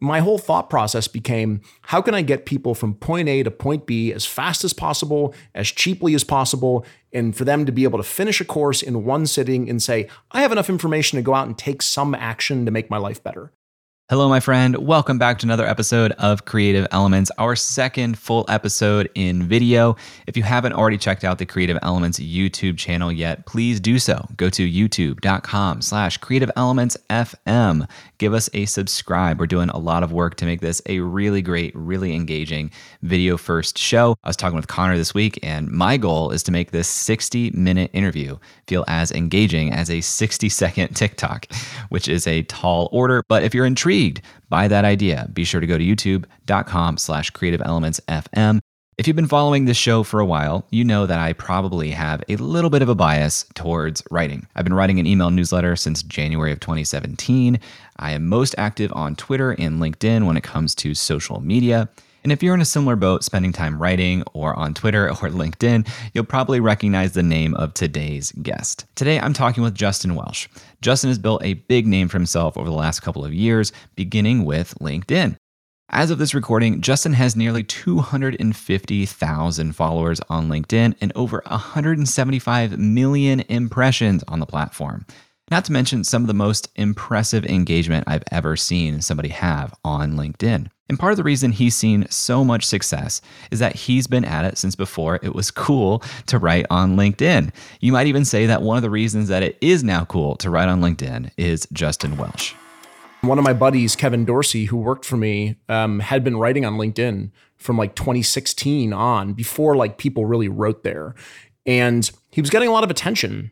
My whole thought process became how can I get people from point A to point B as fast as possible, as cheaply as possible, and for them to be able to finish a course in one sitting and say, I have enough information to go out and take some action to make my life better. Hello, my friend. Welcome back to another episode of Creative Elements, our second full episode in video. If you haven't already checked out the Creative Elements YouTube channel yet, please do so. Go to youtube.com slash creative elements FM. Give us a subscribe. We're doing a lot of work to make this a really great, really engaging video first show. I was talking with Connor this week, and my goal is to make this 60 minute interview feel as engaging as a 60 second TikTok, which is a tall order. But if you're intrigued, intrigued by that idea, be sure to go to youtube.com slash creative elements FM. If you've been following this show for a while, you know that I probably have a little bit of a bias towards writing. I've been writing an email newsletter since January of 2017. I am most active on Twitter and LinkedIn when it comes to social media. And if you're in a similar boat, spending time writing or on Twitter or LinkedIn, you'll probably recognize the name of today's guest. Today, I'm talking with Justin Welsh. Justin has built a big name for himself over the last couple of years, beginning with LinkedIn. As of this recording, Justin has nearly 250,000 followers on LinkedIn and over 175 million impressions on the platform. Not to mention some of the most impressive engagement I've ever seen somebody have on LinkedIn. And part of the reason he's seen so much success is that he's been at it since before it was cool to write on LinkedIn. You might even say that one of the reasons that it is now cool to write on LinkedIn is Justin Welsh. One of my buddies, Kevin Dorsey, who worked for me, um, had been writing on LinkedIn from like 2016 on before like people really wrote there. And he was getting a lot of attention.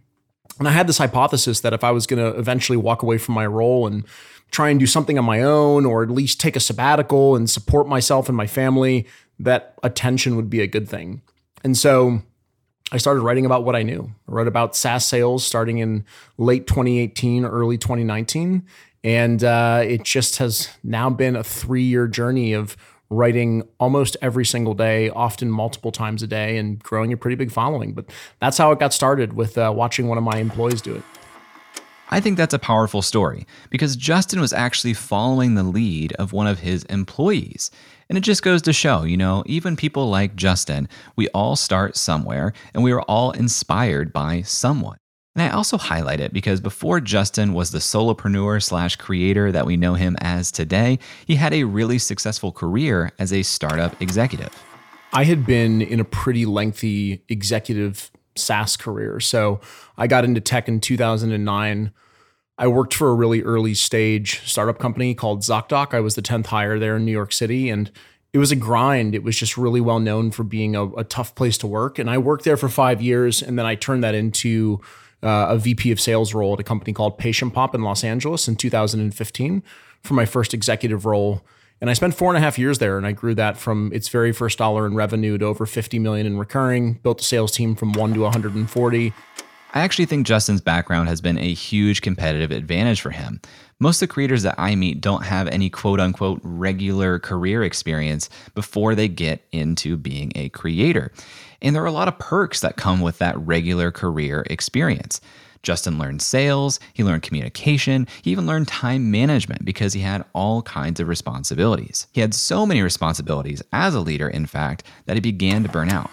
And I had this hypothesis that if I was going to eventually walk away from my role and try and do something on my own or at least take a sabbatical and support myself and my family, that attention would be a good thing. And so I started writing about what I knew. I wrote about SaaS sales starting in late 2018, early 2019. And uh, it just has now been a three year journey of writing almost every single day, often multiple times a day, and growing a pretty big following. But that's how it got started with uh, watching one of my employees do it. I think that's a powerful story because Justin was actually following the lead of one of his employees. And it just goes to show, you know, even people like Justin, we all start somewhere and we are all inspired by someone. And I also highlight it because before Justin was the solopreneur slash creator that we know him as today, he had a really successful career as a startup executive. I had been in a pretty lengthy executive SaaS career. So I got into tech in 2009. I worked for a really early stage startup company called ZocDoc. I was the 10th hire there in New York City. And it was a grind. It was just really well known for being a, a tough place to work. And I worked there for five years. And then I turned that into uh, a VP of sales role at a company called PatientPop in Los Angeles in 2015 for my first executive role. And I spent four and a half years there, and I grew that from its very first dollar in revenue to over 50 million in recurring. Built a sales team from one to 140. I actually think Justin's background has been a huge competitive advantage for him. Most of the creators that I meet don't have any quote unquote regular career experience before they get into being a creator. And there are a lot of perks that come with that regular career experience. Justin learned sales, he learned communication, he even learned time management because he had all kinds of responsibilities. He had so many responsibilities as a leader, in fact, that he began to burn out.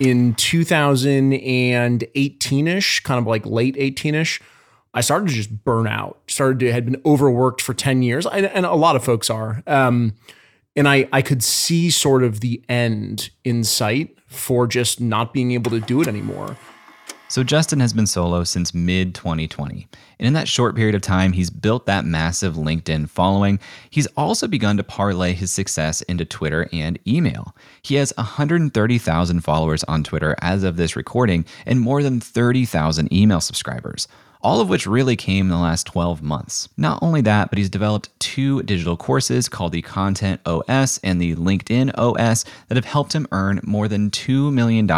In 2018 ish, kind of like late 18 ish, I started to just burn out. Started to had been overworked for 10 years, and a lot of folks are. Um, and I I could see sort of the end in sight for just not being able to do it anymore. So, Justin has been solo since mid 2020. And in that short period of time, he's built that massive LinkedIn following. He's also begun to parlay his success into Twitter and email. He has 130,000 followers on Twitter as of this recording and more than 30,000 email subscribers. All of which really came in the last 12 months. Not only that, but he's developed two digital courses called the Content OS and the LinkedIn OS that have helped him earn more than $2 million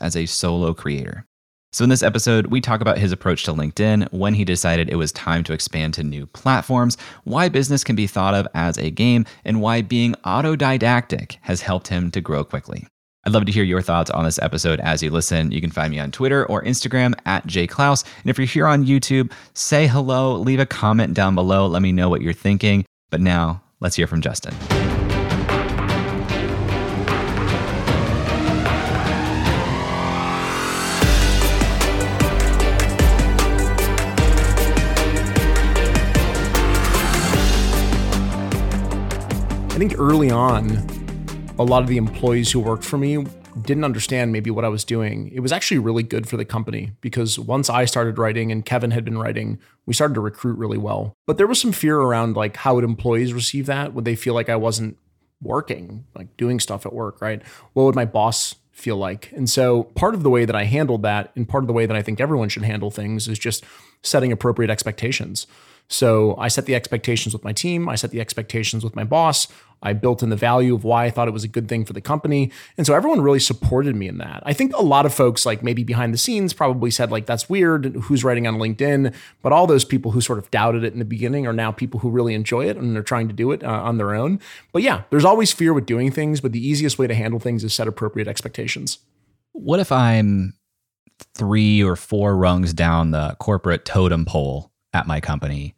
as a solo creator. So, in this episode, we talk about his approach to LinkedIn, when he decided it was time to expand to new platforms, why business can be thought of as a game, and why being autodidactic has helped him to grow quickly. I'd love to hear your thoughts on this episode as you listen. You can find me on Twitter or Instagram at jclouse. And if you're here on YouTube, say hello, leave a comment down below. Let me know what you're thinking. But now, let's hear from Justin. I think early on, a lot of the employees who worked for me didn't understand maybe what I was doing. It was actually really good for the company because once I started writing and Kevin had been writing, we started to recruit really well. But there was some fear around like how would employees receive that? Would they feel like I wasn't working, like doing stuff at work, right? What would my boss feel like? And so part of the way that I handled that and part of the way that I think everyone should handle things is just setting appropriate expectations. So I set the expectations with my team. I set the expectations with my boss. I built in the value of why I thought it was a good thing for the company. And so everyone really supported me in that. I think a lot of folks, like maybe behind the scenes, probably said, like, that's weird. Who's writing on LinkedIn? But all those people who sort of doubted it in the beginning are now people who really enjoy it and they're trying to do it uh, on their own. But yeah, there's always fear with doing things, but the easiest way to handle things is set appropriate expectations. What if I'm three or four rungs down the corporate totem pole at my company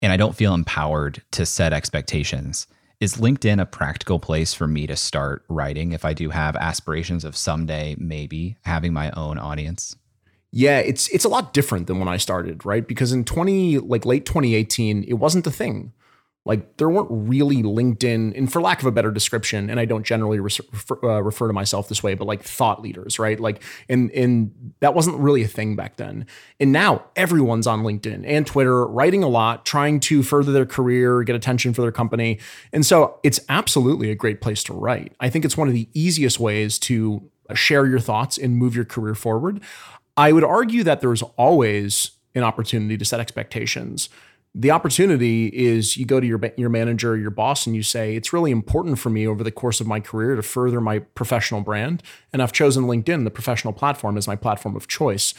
and I don't feel empowered to set expectations. Is LinkedIn a practical place for me to start writing if I do have aspirations of someday maybe having my own audience? Yeah, it's it's a lot different than when I started, right? Because in 20 like late 2018, it wasn't a thing. Like there weren't really LinkedIn, and for lack of a better description, and I don't generally refer, uh, refer to myself this way, but like thought leaders, right? Like, and and that wasn't really a thing back then. And now everyone's on LinkedIn and Twitter, writing a lot, trying to further their career, get attention for their company, and so it's absolutely a great place to write. I think it's one of the easiest ways to share your thoughts and move your career forward. I would argue that there's always an opportunity to set expectations the opportunity is you go to your your manager your boss and you say it's really important for me over the course of my career to further my professional brand and I've chosen LinkedIn the professional platform as my platform of choice.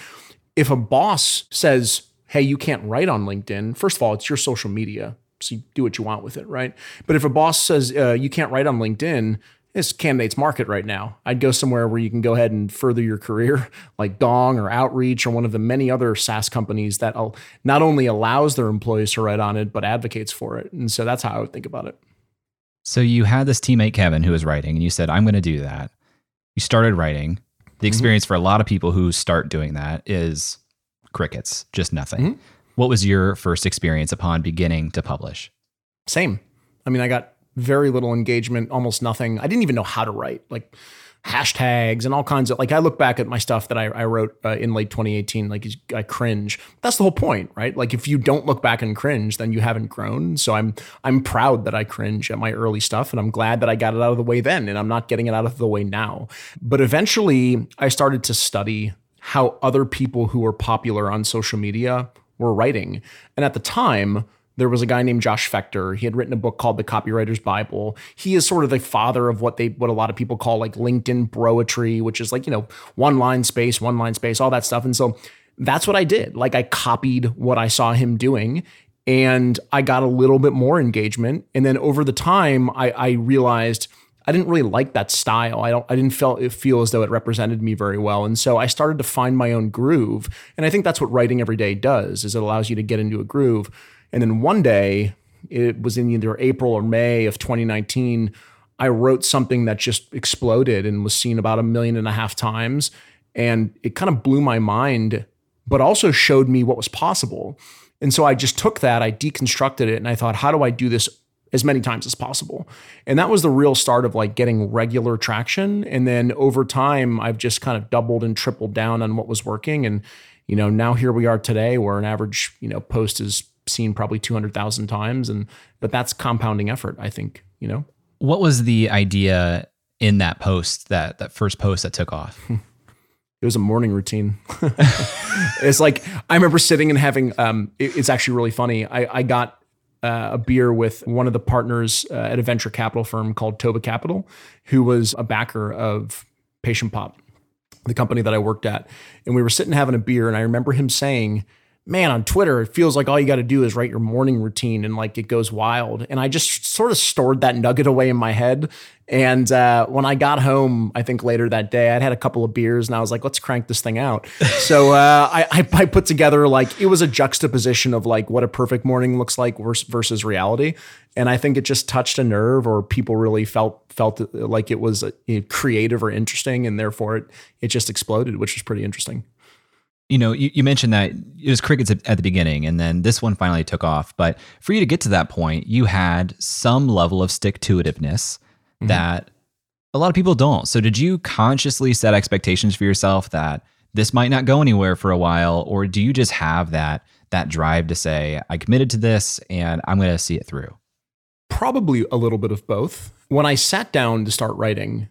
If a boss says, "Hey, you can't write on LinkedIn." First of all, it's your social media. So you do what you want with it, right? But if a boss says uh, you can't write on LinkedIn, it's candidates market right now. I'd go somewhere where you can go ahead and further your career, like Gong or Outreach or one of the many other SaaS companies that not only allows their employees to write on it, but advocates for it. And so that's how I would think about it. So you had this teammate, Kevin, who was writing, and you said, I'm going to do that. You started writing. The mm-hmm. experience mm-hmm. for a lot of people who start doing that is crickets, just nothing. Mm-hmm. What was your first experience upon beginning to publish? Same. I mean, I got very little engagement, almost nothing. I didn't even know how to write like hashtags and all kinds of like. I look back at my stuff that I, I wrote uh, in late 2018, like I cringe. That's the whole point, right? Like if you don't look back and cringe, then you haven't grown. So I'm I'm proud that I cringe at my early stuff, and I'm glad that I got it out of the way then, and I'm not getting it out of the way now. But eventually, I started to study how other people who were popular on social media were writing, and at the time there was a guy named Josh Fechter. He had written a book called The Copywriter's Bible. He is sort of the father of what they what a lot of people call like LinkedIn broetry, which is like, you know, one line space, one line space, all that stuff. And so that's what I did. Like I copied what I saw him doing and I got a little bit more engagement. And then over the time, I, I realized I didn't really like that style. I don't I didn't feel it feel as though it represented me very well. And so I started to find my own groove. And I think that's what writing every day does, is it allows you to get into a groove. And then one day, it was in either April or May of 2019, I wrote something that just exploded and was seen about a million and a half times. And it kind of blew my mind, but also showed me what was possible. And so I just took that, I deconstructed it, and I thought, how do I do this as many times as possible? And that was the real start of like getting regular traction. And then over time, I've just kind of doubled and tripled down on what was working. And, you know, now here we are today where an average, you know, post is seen probably 200,000 times and but that's compounding effort I think you know what was the idea in that post that that first post that took off It was a morning routine. it's like I remember sitting and having. Um, it, it's actually really funny. I, I got uh, a beer with one of the partners uh, at a venture capital firm called Toba Capital, who was a backer of PatientPop, the company that I worked at, and we were sitting having a beer, and I remember him saying man, on Twitter, it feels like all you got to do is write your morning routine and like it goes wild. And I just sort of stored that nugget away in my head. And uh, when I got home, I think later that day, I'd had a couple of beers and I was like, let's crank this thing out. so uh, I, I, I, put together like, it was a juxtaposition of like what a perfect morning looks like versus reality. And I think it just touched a nerve or people really felt felt like it was uh, creative or interesting. And therefore it, it just exploded, which was pretty interesting you know, you, you, mentioned that it was crickets at, the beginning, and then this one finally took off. But for you to get to that point, you had some level of stick to itiveness mm-hmm. that a lot of people don't. So, did you consciously set expectations for yourself that this might not go anywhere for a while, or do you just have that that drive to say, "I committed to this, and I'm going to see it through"? Probably a little bit of both. When I sat down to start writing,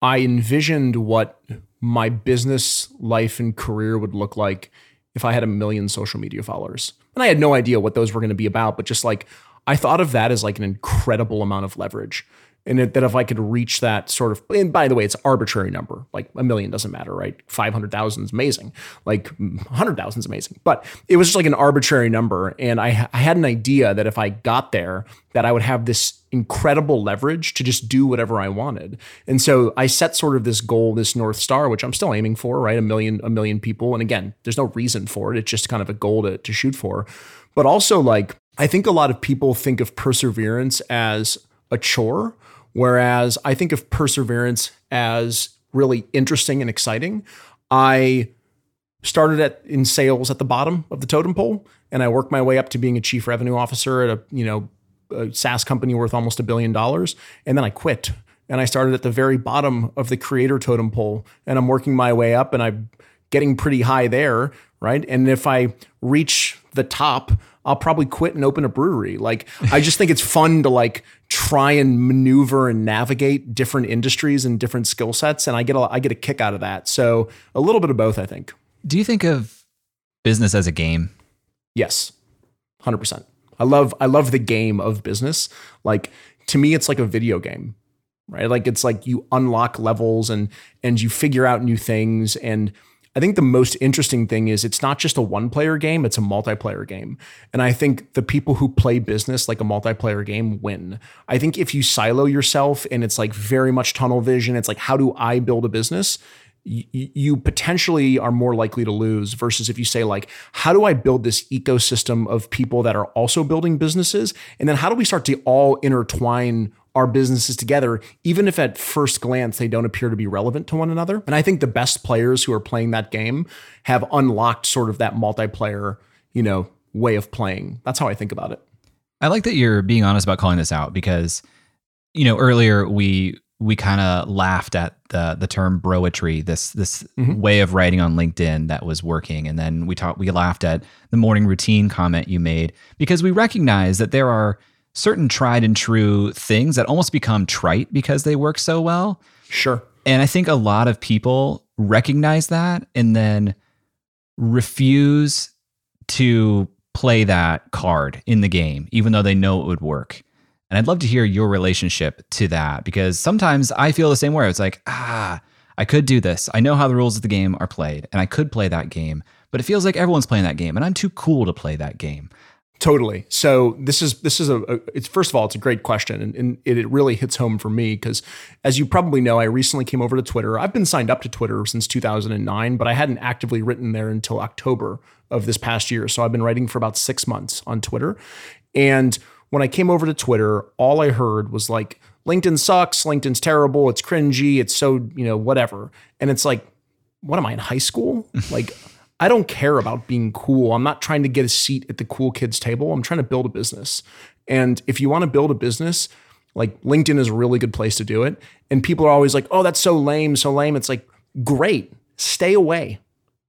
I envisioned what my business life and career would look like if I had a million social media followers. And I had no idea what those were going to be about, but just like I thought of that as like an incredible amount of leverage and it, that if I could reach that sort of, and by the way, it's arbitrary number, like a million doesn't matter, right? 500,000 is amazing. Like mm, 100,000 is amazing, but it was just like an arbitrary number. And I, I had an idea that if I got there, that I would have this incredible leverage to just do whatever I wanted. And so I set sort of this goal, this North Star, which I'm still aiming for, right? A million, a million people. And again, there's no reason for it. It's just kind of a goal to, to shoot for. But also like, I think a lot of people think of perseverance as a chore Whereas I think of perseverance as really interesting and exciting. I started at in sales at the bottom of the totem pole and I worked my way up to being a chief revenue officer at a, you know, a SaaS company worth almost a billion dollars. And then I quit and I started at the very bottom of the creator totem pole and I'm working my way up and I'm getting pretty high there, right? And if I reach the top, I'll probably quit and open a brewery. Like I just think it's fun to like try and maneuver and navigate different industries and different skill sets and I get a I get a kick out of that. So a little bit of both, I think. Do you think of business as a game? Yes. 100%. I love I love the game of business. Like to me it's like a video game. Right? Like it's like you unlock levels and and you figure out new things and I think the most interesting thing is it's not just a one player game, it's a multiplayer game. And I think the people who play business like a multiplayer game win. I think if you silo yourself and it's like very much tunnel vision, it's like, how do I build a business? you potentially are more likely to lose versus if you say like how do i build this ecosystem of people that are also building businesses and then how do we start to all intertwine our businesses together, even if at first glance they don't appear to be relevant to one another. And I think the best players who are playing that game have unlocked sort of that multiplayer, you know, way of playing. That's how I think about it. I like that you're being honest about calling this out because, you know, earlier we we kind of laughed at the the term broetry, this this mm-hmm. way of writing on LinkedIn that was working, and then we talked we laughed at the morning routine comment you made because we recognize that there are certain tried and true things that almost become trite because they work so well. Sure. And I think a lot of people recognize that and then refuse to play that card in the game, even though they know it would work. And I'd love to hear your relationship to that because sometimes I feel the same way. It's like, ah, I could do this. I know how the rules of the game are played and I could play that game, but it feels like everyone's playing that game and I'm too cool to play that game. Totally. So this is this is a, a, it's first of all it's a great question and, and it, it really hits home for me because as you probably know I recently came over to Twitter. I've been signed up to Twitter since 2009, but I hadn't actively written there until October of this past year. So I've been writing for about 6 months on Twitter. And when I came over to Twitter, all I heard was like LinkedIn sucks, LinkedIn's terrible, it's cringy, it's so, you know, whatever. And it's like what am I in high school? Like I don't care about being cool. I'm not trying to get a seat at the cool kids table. I'm trying to build a business. And if you want to build a business, like LinkedIn is a really good place to do it. And people are always like, "Oh, that's so lame, so lame." It's like, "Great. Stay away."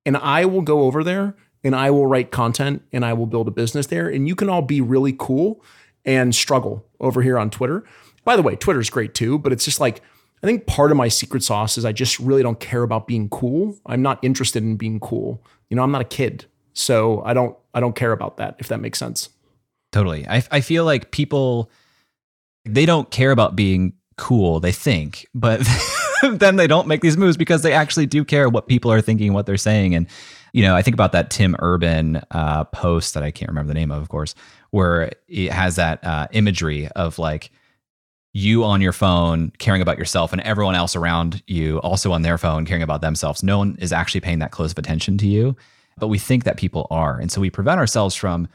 And I will go over there and I will write content and I will build a business there and you can all be really cool and struggle over here on Twitter. By the way, Twitter's great too, but it's just like I think part of my secret sauce is I just really don't care about being cool. I'm not interested in being cool. You know, I'm not a kid. So I don't I don't care about that if that makes sense. Totally. I I feel like people they don't care about being cool, they think, but then they don't make these moves because they actually do care what people are thinking, what they're saying. And, you know, I think about that Tim Urban uh, post that I can't remember the name of, of course, where it has that uh, imagery of like you on your phone caring about yourself and everyone else around you also on their phone caring about themselves. No one is actually paying that close of attention to you, but we think that people are. And so we prevent ourselves from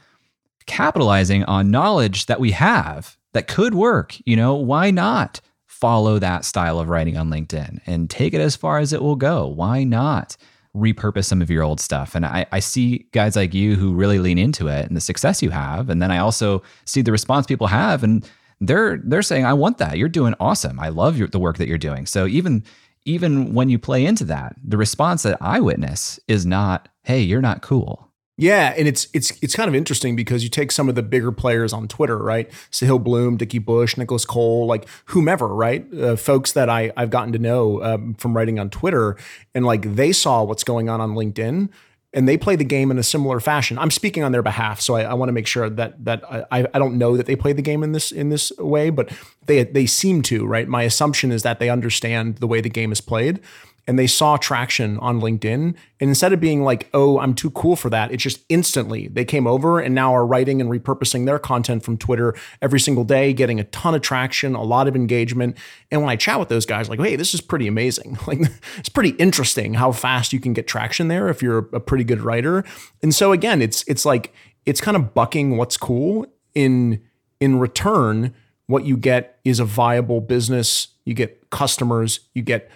capitalizing on knowledge that we have that could work. You know, why not? follow that style of writing on LinkedIn and take it as far as it will go. Why not repurpose some of your old stuff? And I, I see guys like you who really lean into it and the success you have. And then I also see the response people have and they're they're saying, I want that. You're doing awesome. I love your, the work that you're doing. So even even when you play into that, the response that I witness is not, hey, you're not cool. Yeah, and it's it's it's kind of interesting because you take some of the bigger players on Twitter, right? Sahil Bloom, Dickie Bush, Nicholas Cole, like whomever, right? Uh, folks that I I've gotten to know um, from writing on Twitter, and like they saw what's going on on LinkedIn, and they play the game in a similar fashion. I'm speaking on their behalf, so I, I want to make sure that that I, I don't know that they play the game in this in this way, but they they seem to, right? My assumption is that they understand the way the game is played, and they saw traction on LinkedIn. And instead of being like, oh, I'm too cool for that, it's just instantly they came over and now are writing and repurposing their content from Twitter every single day, getting a ton of traction, a lot of engagement. And when I chat with those guys, like, hey, this is pretty amazing. Like, it's pretty interesting how fast you can get traction there if you're a pretty good writer. And so again, it's it's like it's kind of bucking what's cool in in return what you get is a viable business you get customers you get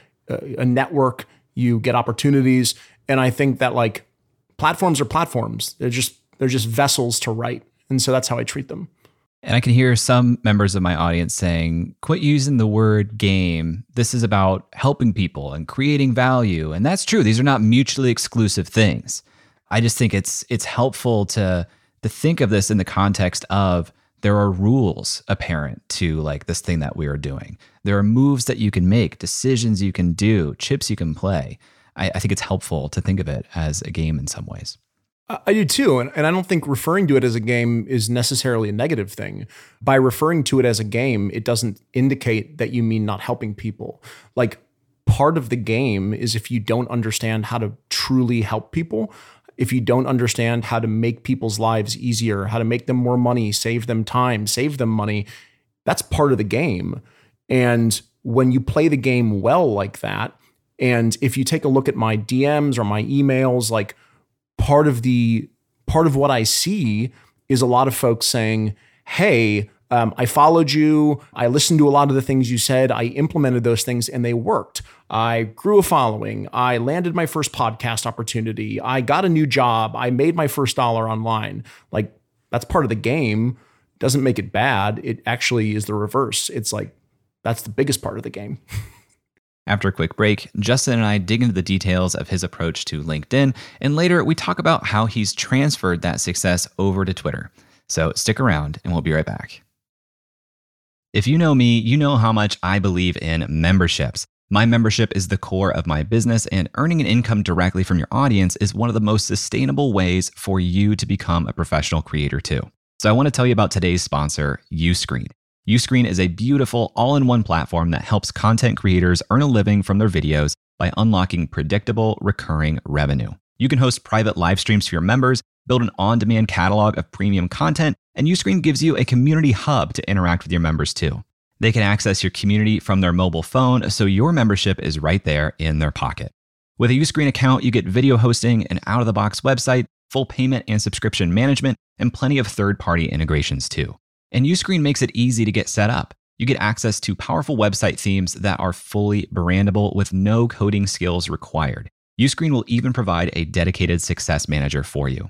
a network, you get opportunities, and I think that like platforms are platforms. They're just they're just vessels to write, and so that's how I treat them. And I can hear some members of my audience saying, quit using the word game. This is about helping people and creating value. And that's true. These are not mutually exclusive things. I just think it's it's helpful to to think of this in the context of there are rules apparent to like this thing that we are doing. There are moves that you can make, decisions you can do, chips you can play. I, I think it's helpful to think of it as a game in some ways. I do too. And, and I don't think referring to it as a game is necessarily a negative thing. By referring to it as a game, it doesn't indicate that you mean not helping people. Like part of the game is if you don't understand how to truly help people, if you don't understand how to make people's lives easier, how to make them more money, save them time, save them money, that's part of the game. And when you play the game well like that, and if you take a look at my DMs or my emails, like part of the part of what I see is a lot of folks saying, "Hey, um, I followed you. I listened to a lot of the things you said. I implemented those things and they worked. I grew a following. I landed my first podcast opportunity. I got a new job. I made my first dollar online. Like that's part of the game. Doesn't make it bad. It actually is the reverse. It's like that's the biggest part of the game. After a quick break, Justin and I dig into the details of his approach to LinkedIn, and later we talk about how he's transferred that success over to Twitter. So stick around and we'll be right back. If you know me, you know how much I believe in memberships. My membership is the core of my business, and earning an income directly from your audience is one of the most sustainable ways for you to become a professional creator, too. So, I want to tell you about today's sponsor, Uscreen. Uscreen is a beautiful all in one platform that helps content creators earn a living from their videos by unlocking predictable, recurring revenue. You can host private live streams for your members, build an on demand catalog of premium content, and Uscreen gives you a community hub to interact with your members too. They can access your community from their mobile phone, so your membership is right there in their pocket. With a Uscreen account, you get video hosting, an out of the box website, full payment and subscription management, and plenty of third party integrations too. And Uscreen makes it easy to get set up. You get access to powerful website themes that are fully brandable with no coding skills required. Uscreen will even provide a dedicated success manager for you.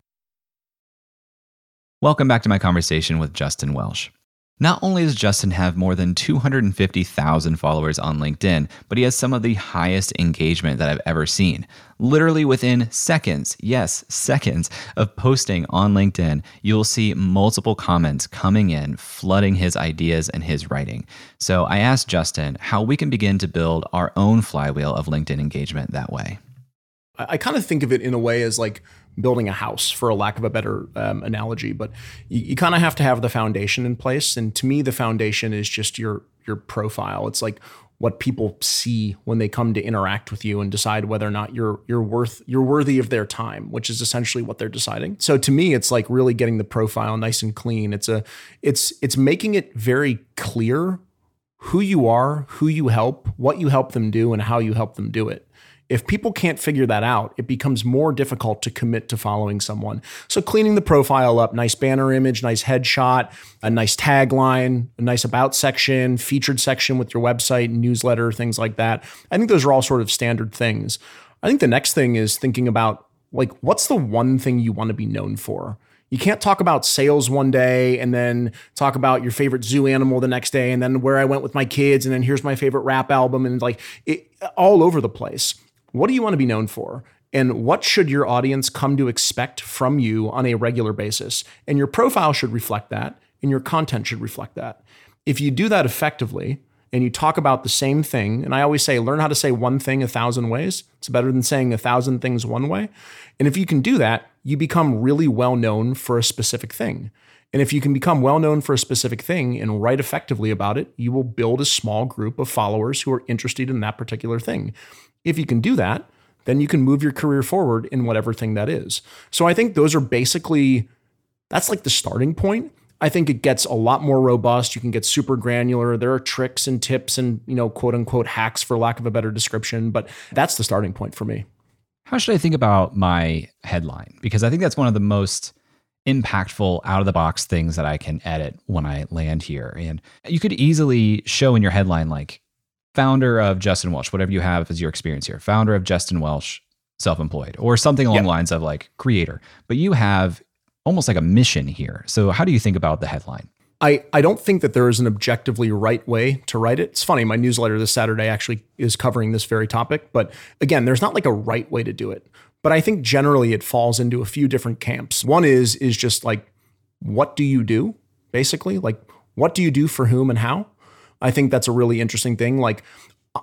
Welcome back to my conversation with Justin Welsh. Not only does Justin have more than 250,000 followers on LinkedIn, but he has some of the highest engagement that I've ever seen. Literally within seconds, yes, seconds of posting on LinkedIn, you'll see multiple comments coming in, flooding his ideas and his writing. So I asked Justin how we can begin to build our own flywheel of LinkedIn engagement that way. I kind of think of it in a way as like building a house, for a lack of a better um, analogy. But you, you kind of have to have the foundation in place. And to me, the foundation is just your your profile. It's like what people see when they come to interact with you and decide whether or not you're you're worth you're worthy of their time, which is essentially what they're deciding. So to me, it's like really getting the profile nice and clean. It's a it's it's making it very clear who you are, who you help, what you help them do, and how you help them do it. If people can't figure that out, it becomes more difficult to commit to following someone. So cleaning the profile up, nice banner image, nice headshot, a nice tagline, a nice about section, featured section with your website, newsletter, things like that. I think those are all sort of standard things. I think the next thing is thinking about like what's the one thing you want to be known for? You can't talk about sales one day and then talk about your favorite zoo animal the next day and then where I went with my kids and then here's my favorite rap album and like it all over the place. What do you want to be known for? And what should your audience come to expect from you on a regular basis? And your profile should reflect that, and your content should reflect that. If you do that effectively, and you talk about the same thing, and I always say, learn how to say one thing a thousand ways. It's better than saying a thousand things one way. And if you can do that, you become really well known for a specific thing. And if you can become well known for a specific thing and write effectively about it, you will build a small group of followers who are interested in that particular thing. If you can do that, then you can move your career forward in whatever thing that is. So I think those are basically that's like the starting point. I think it gets a lot more robust. You can get super granular. There are tricks and tips and, you know, quote unquote hacks for lack of a better description, but that's the starting point for me. How should I think about my headline? Because I think that's one of the most impactful out of the box things that I can edit when I land here. And you could easily show in your headline like founder of Justin Welsh, whatever you have as your experience here, founder of Justin Welsh, self employed, or something along yep. the lines of like creator. But you have almost like a mission here. So, how do you think about the headline? I, I don't think that there is an objectively right way to write it. It's funny, my newsletter this Saturday actually is covering this very topic. But again, there's not like a right way to do it. But I think generally it falls into a few different camps. One is is just like, what do you do? Basically, like what do you do for whom and how? I think that's a really interesting thing. Like,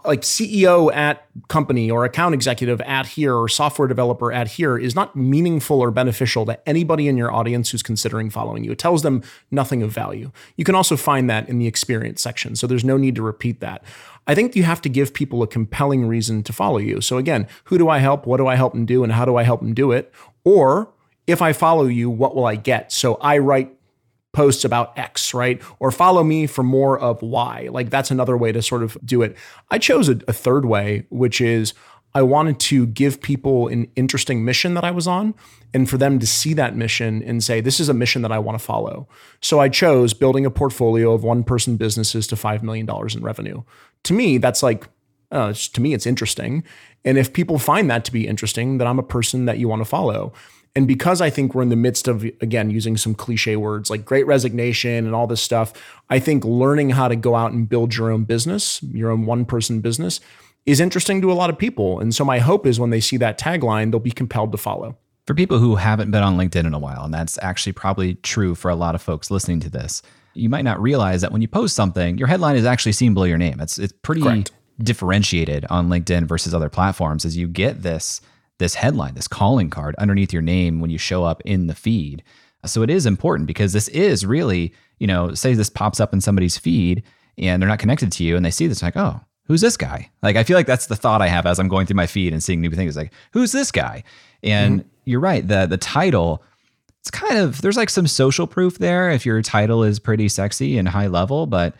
like CEO at company or account executive at here or software developer at here is not meaningful or beneficial to anybody in your audience who's considering following you. It tells them nothing of value. You can also find that in the experience section. So there's no need to repeat that. I think you have to give people a compelling reason to follow you. So again, who do I help? What do I help them do? And how do I help them do it? Or if I follow you, what will I get? So I write posts about X, right? Or follow me for more of Y. Like that's another way to sort of do it. I chose a, a third way, which is I wanted to give people an interesting mission that I was on and for them to see that mission and say, this is a mission that I want to follow. So I chose building a portfolio of one person businesses to $5 million in revenue. To me, that's like, uh, to me, it's interesting. And if people find that to be interesting, then I'm a person that you want to follow. And because I think we're in the midst of, again, using some cliche words like great resignation and all this stuff, I think learning how to go out and build your own business, your own one person business, is interesting to a lot of people. And so my hope is when they see that tagline, they'll be compelled to follow. For people who haven't been on LinkedIn in a while, and that's actually probably true for a lot of folks listening to this, you might not realize that when you post something, your headline is actually seen below your name. It's it's pretty Correct. differentiated on LinkedIn versus other platforms as you get this this headline, this calling card underneath your name when you show up in the feed. So it is important because this is really, you know, say this pops up in somebody's feed and they're not connected to you and they see this like, oh, who's this guy? Like, I feel like that's the thought I have as I'm going through my feed and seeing new things. Like, who's this guy? And mm-hmm. you're right. The the title, it's kind of there's like some social proof there if your title is pretty sexy and high level, but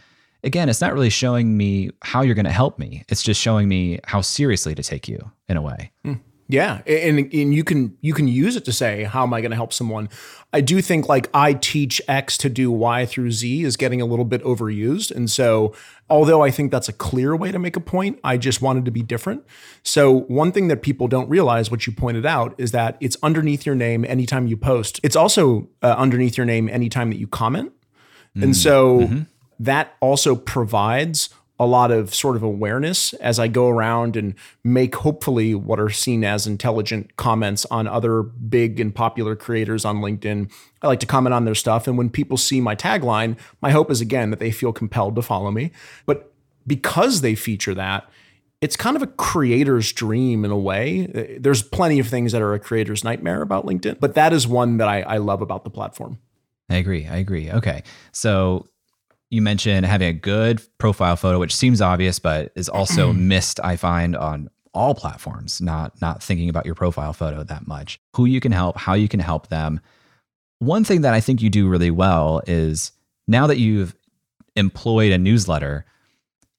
again, it's not really showing me how you're going to help me. It's just showing me how seriously to take you in a way. Mm. Yeah, and and you can you can use it to say how am I going to help someone. I do think like I teach X to do Y through Z is getting a little bit overused, and so although I think that's a clear way to make a point, I just wanted to be different. So one thing that people don't realize, what you pointed out, is that it's underneath your name anytime you post. It's also uh, underneath your name anytime that you comment, mm. and so mm-hmm. that also provides a lot of sort of awareness as I go around and make hopefully what are seen as intelligent comments on other big and popular creators on LinkedIn. I like to comment on their stuff. And when people see my tagline, my hope is again that they feel compelled to follow me. But because they feature that, it's kind of a creator's dream in a way. There's plenty of things that are a creator's nightmare about LinkedIn, but that is one that I, I love about the platform. I agree. I agree. Okay. So you mentioned having a good profile photo, which seems obvious, but is also mm-hmm. missed, I find, on all platforms, not not thinking about your profile photo that much. Who you can help, how you can help them. One thing that I think you do really well is now that you've employed a newsletter,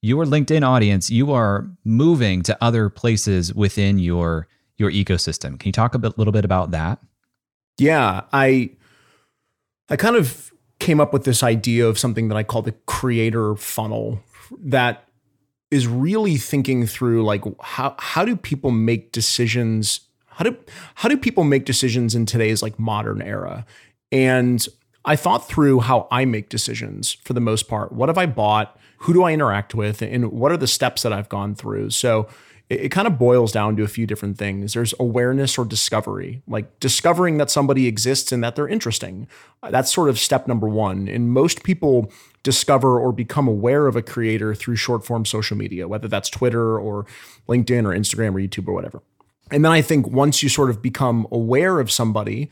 your LinkedIn audience, you are moving to other places within your your ecosystem. Can you talk a bit, little bit about that? Yeah, I I kind of came up with this idea of something that I call the creator funnel that is really thinking through like how how do people make decisions? How do how do people make decisions in today's like modern era? And I thought through how I make decisions for the most part. What have I bought? Who do I interact with? And what are the steps that I've gone through? So it, it kind of boils down to a few different things. There's awareness or discovery, like discovering that somebody exists and that they're interesting. That's sort of step number one. And most people discover or become aware of a creator through short form social media, whether that's Twitter or LinkedIn or Instagram or YouTube or whatever. And then I think once you sort of become aware of somebody,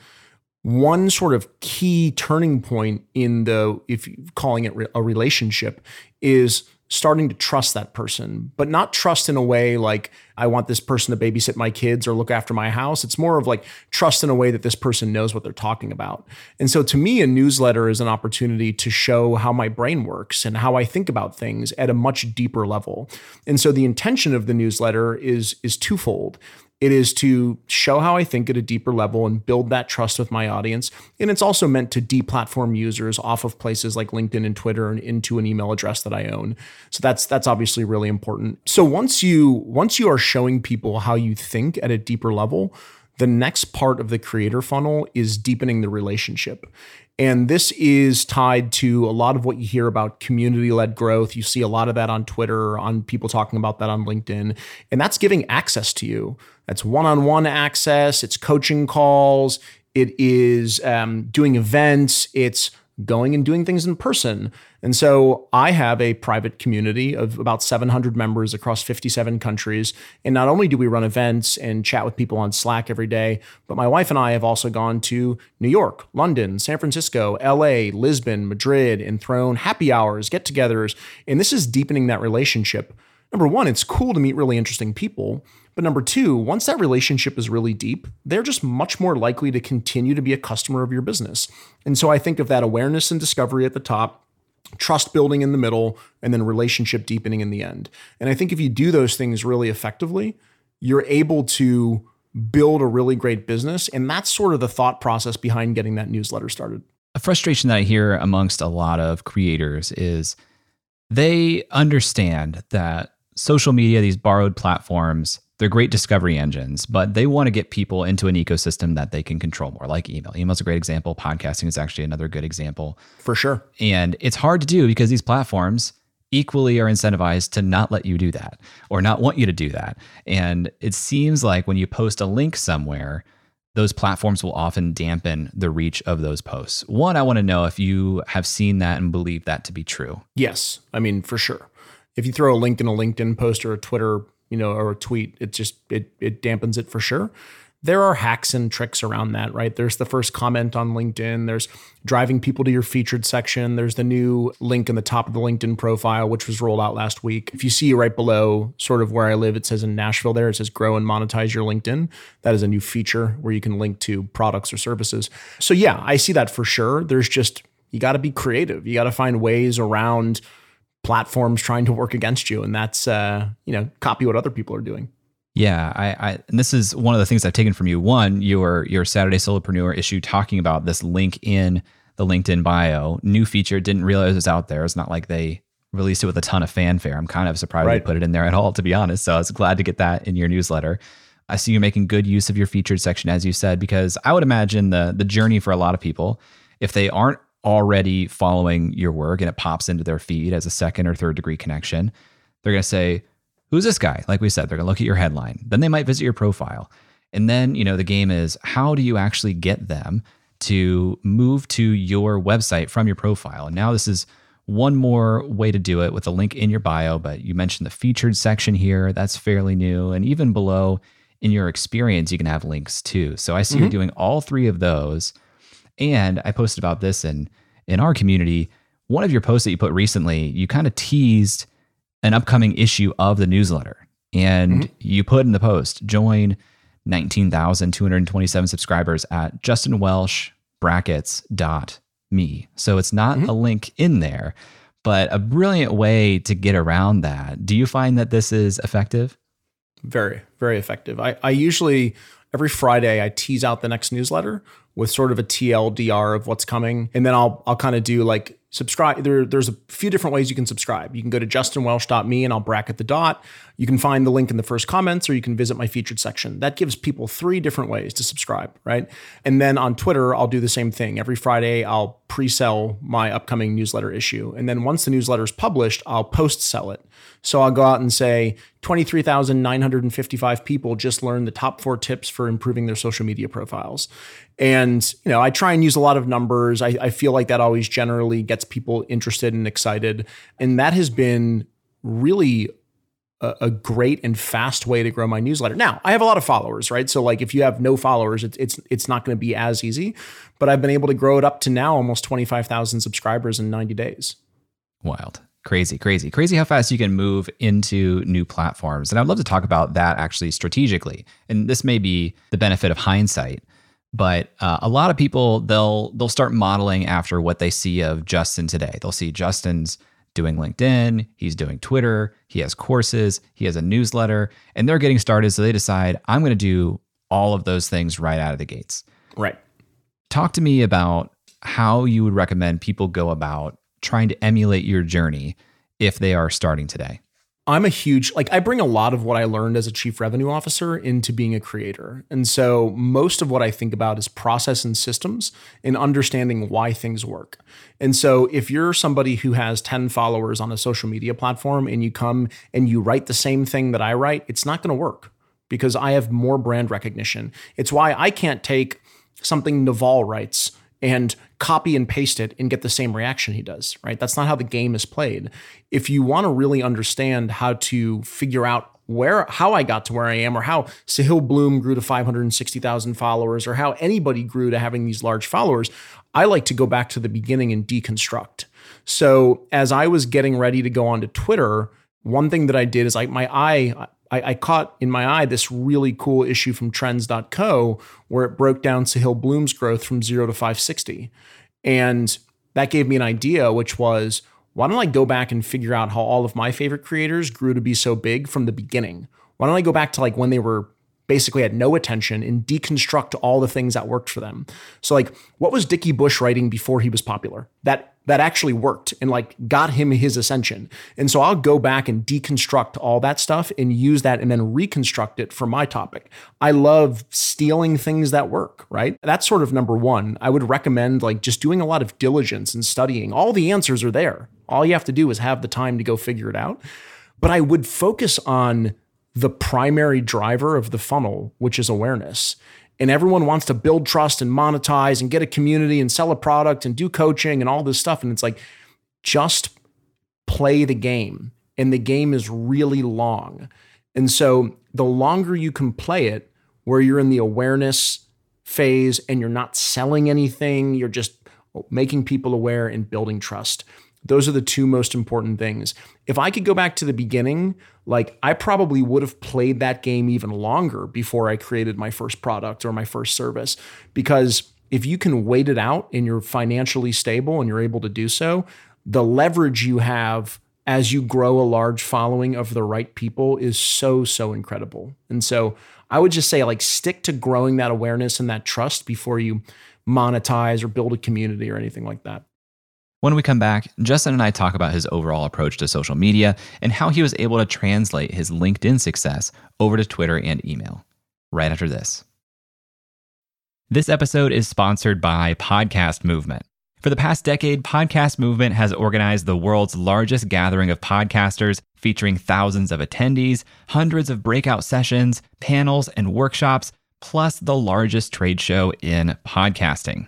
one sort of key turning point in the if calling it a relationship is starting to trust that person, but not trust in a way like I want this person to babysit my kids or look after my house. It's more of like trust in a way that this person knows what they're talking about. And so to me, a newsletter is an opportunity to show how my brain works and how I think about things at a much deeper level. And so the intention of the newsletter is is twofold. It is to show how I think at a deeper level and build that trust with my audience. And it's also meant to deplatform users off of places like LinkedIn and Twitter and into an email address that I own. So that's that's obviously really important. So once you once you are showing people how you think at a deeper level, the next part of the creator funnel is deepening the relationship. And this is tied to a lot of what you hear about community led growth. You see a lot of that on Twitter, on people talking about that on LinkedIn. And that's giving access to you. That's one on one access, it's coaching calls, it is um, doing events, it's going and doing things in person. And so I have a private community of about 700 members across 57 countries. And not only do we run events and chat with people on Slack every day, but my wife and I have also gone to New York, London, San Francisco, LA, Lisbon, Madrid, and thrown happy hours, get togethers. And this is deepening that relationship number one, it's cool to meet really interesting people. But number two, once that relationship is really deep, they're just much more likely to continue to be a customer of your business. And so I think of that awareness and discovery at the top, trust building in the middle, and then relationship deepening in the end. And I think if you do those things really effectively, you're able to build a really great business. And that's sort of the thought process behind getting that newsletter started. A frustration that I hear amongst a lot of creators is they understand that social media, these borrowed platforms, they're great discovery engines, but they want to get people into an ecosystem that they can control more, like email. Email's a great example. Podcasting is actually another good example. For sure. And it's hard to do because these platforms equally are incentivized to not let you do that or not want you to do that. And it seems like when you post a link somewhere, those platforms will often dampen the reach of those posts. One, I want to know if you have seen that and believe that to be true. Yes. I mean, for sure. If you throw a link in a LinkedIn post or a Twitter, you know, or a tweet, it just it it dampens it for sure there are hacks and tricks around that, right? There's the first comment on LinkedIn, there's driving people to your featured section, there's the new link in the top of the LinkedIn profile, which was rolled out last week. If you see right below, sort of where I live, it says in Nashville there, it says grow and monetize your LinkedIn. That is a new feature where you can link to products or services. So, yeah, I see that for sure. There's just, you got to be creative, you got to find ways around platforms trying to work against you and that's uh, you know copy what other people are doing yeah, I, I, and this is one of the things I've taken from you. One, your your Saturday Solopreneur issue talking about this link in the LinkedIn bio, new feature. Didn't realize it was out there. It's not like they released it with a ton of fanfare. I'm kind of surprised right. they put it in there at all, to be honest. So I was glad to get that in your newsletter. I see you making good use of your featured section, as you said, because I would imagine the the journey for a lot of people, if they aren't already following your work and it pops into their feed as a second or third degree connection, they're going to say, who's this guy? Like we said, they're going to look at your headline. Then they might visit your profile. And then, you know, the game is how do you actually get them to move to your website from your profile? And now this is one more way to do it with a link in your bio, but you mentioned the featured section here. That's fairly new. And even below in your experience, you can have links too. So I see mm-hmm. you're doing all three of those. And I posted about this in in our community. One of your posts that you put recently, you kind of teased an upcoming issue of the newsletter. And mm-hmm. you put in the post, join 19,227 subscribers at Justin Welsh brackets dot me. So it's not mm-hmm. a link in there, but a brilliant way to get around that. Do you find that this is effective? Very, very effective. I, I usually every Friday I tease out the next newsletter with sort of a TLDR of what's coming. And then I'll I'll kind of do like subscribe. There, there's a few different ways you can subscribe. You can go to justinwelsh.me and I'll bracket the dot. You can find the link in the first comments or you can visit my featured section. That gives people three different ways to subscribe, right? And then on Twitter, I'll do the same thing. Every Friday, I'll pre-sell my upcoming newsletter issue. And then once the newsletter is published, I'll post sell it. So I'll go out and say 23,955 people just learned the top four tips for improving their social media profiles. And, you know, I try and use a lot of numbers. I, I feel like that always generally gets people interested and excited. And that has been really a, great and fast way to grow my newsletter. Now, I have a lot of followers, right? So like if you have no followers, it's it's it's not going to be as easy, but I've been able to grow it up to now almost 25,000 subscribers in 90 days. Wild. Crazy, crazy, crazy how fast you can move into new platforms. And I'd love to talk about that actually strategically. And this may be the benefit of hindsight, but uh, a lot of people they'll they'll start modeling after what they see of Justin today. They'll see Justin's doing LinkedIn, he's doing Twitter, he has courses, he has a newsletter, and they're getting started. So they decide, I'm going to do all of those things right out of the gates. Right. Talk to me about how you would recommend people go about trying to emulate your journey if they are starting today. I'm a huge like I bring a lot of what I learned as a chief revenue officer into being a creator. And so most of what I think about is process and systems and understanding why things work. And so if you're somebody who has 10 followers on a social media platform and you come and you write the same thing that I write, it's not going to work because I have more brand recognition. It's why I can't take something Naval writes and copy and paste it and get the same reaction he does, right? That's not how the game is played. If you want to really understand how to figure out where how I got to where I am or how Sahil Bloom grew to 560,000 followers or how anybody grew to having these large followers, I like to go back to the beginning and deconstruct. So, as I was getting ready to go onto Twitter, one thing that I did is like my eye, I, I, caught in my eye this really cool issue from trends.co where it broke down Sahil Bloom's growth from zero to 560. And that gave me an idea, which was why don't I go back and figure out how all of my favorite creators grew to be so big from the beginning? Why don't I go back to like when they were basically had no attention and deconstruct all the things that worked for them. So like what was Dickie Bush writing before he was popular? That that actually worked and like got him his ascension. And so I'll go back and deconstruct all that stuff and use that and then reconstruct it for my topic. I love stealing things that work, right? That's sort of number 1. I would recommend like just doing a lot of diligence and studying. All the answers are there. All you have to do is have the time to go figure it out. But I would focus on the primary driver of the funnel, which is awareness. And everyone wants to build trust and monetize and get a community and sell a product and do coaching and all this stuff. And it's like, just play the game. And the game is really long. And so the longer you can play it, where you're in the awareness phase and you're not selling anything, you're just making people aware and building trust. Those are the two most important things. If I could go back to the beginning, like I probably would have played that game even longer before I created my first product or my first service. Because if you can wait it out and you're financially stable and you're able to do so, the leverage you have as you grow a large following of the right people is so, so incredible. And so I would just say, like, stick to growing that awareness and that trust before you monetize or build a community or anything like that. When we come back, Justin and I talk about his overall approach to social media and how he was able to translate his LinkedIn success over to Twitter and email. Right after this. This episode is sponsored by Podcast Movement. For the past decade, Podcast Movement has organized the world's largest gathering of podcasters, featuring thousands of attendees, hundreds of breakout sessions, panels, and workshops, plus the largest trade show in podcasting.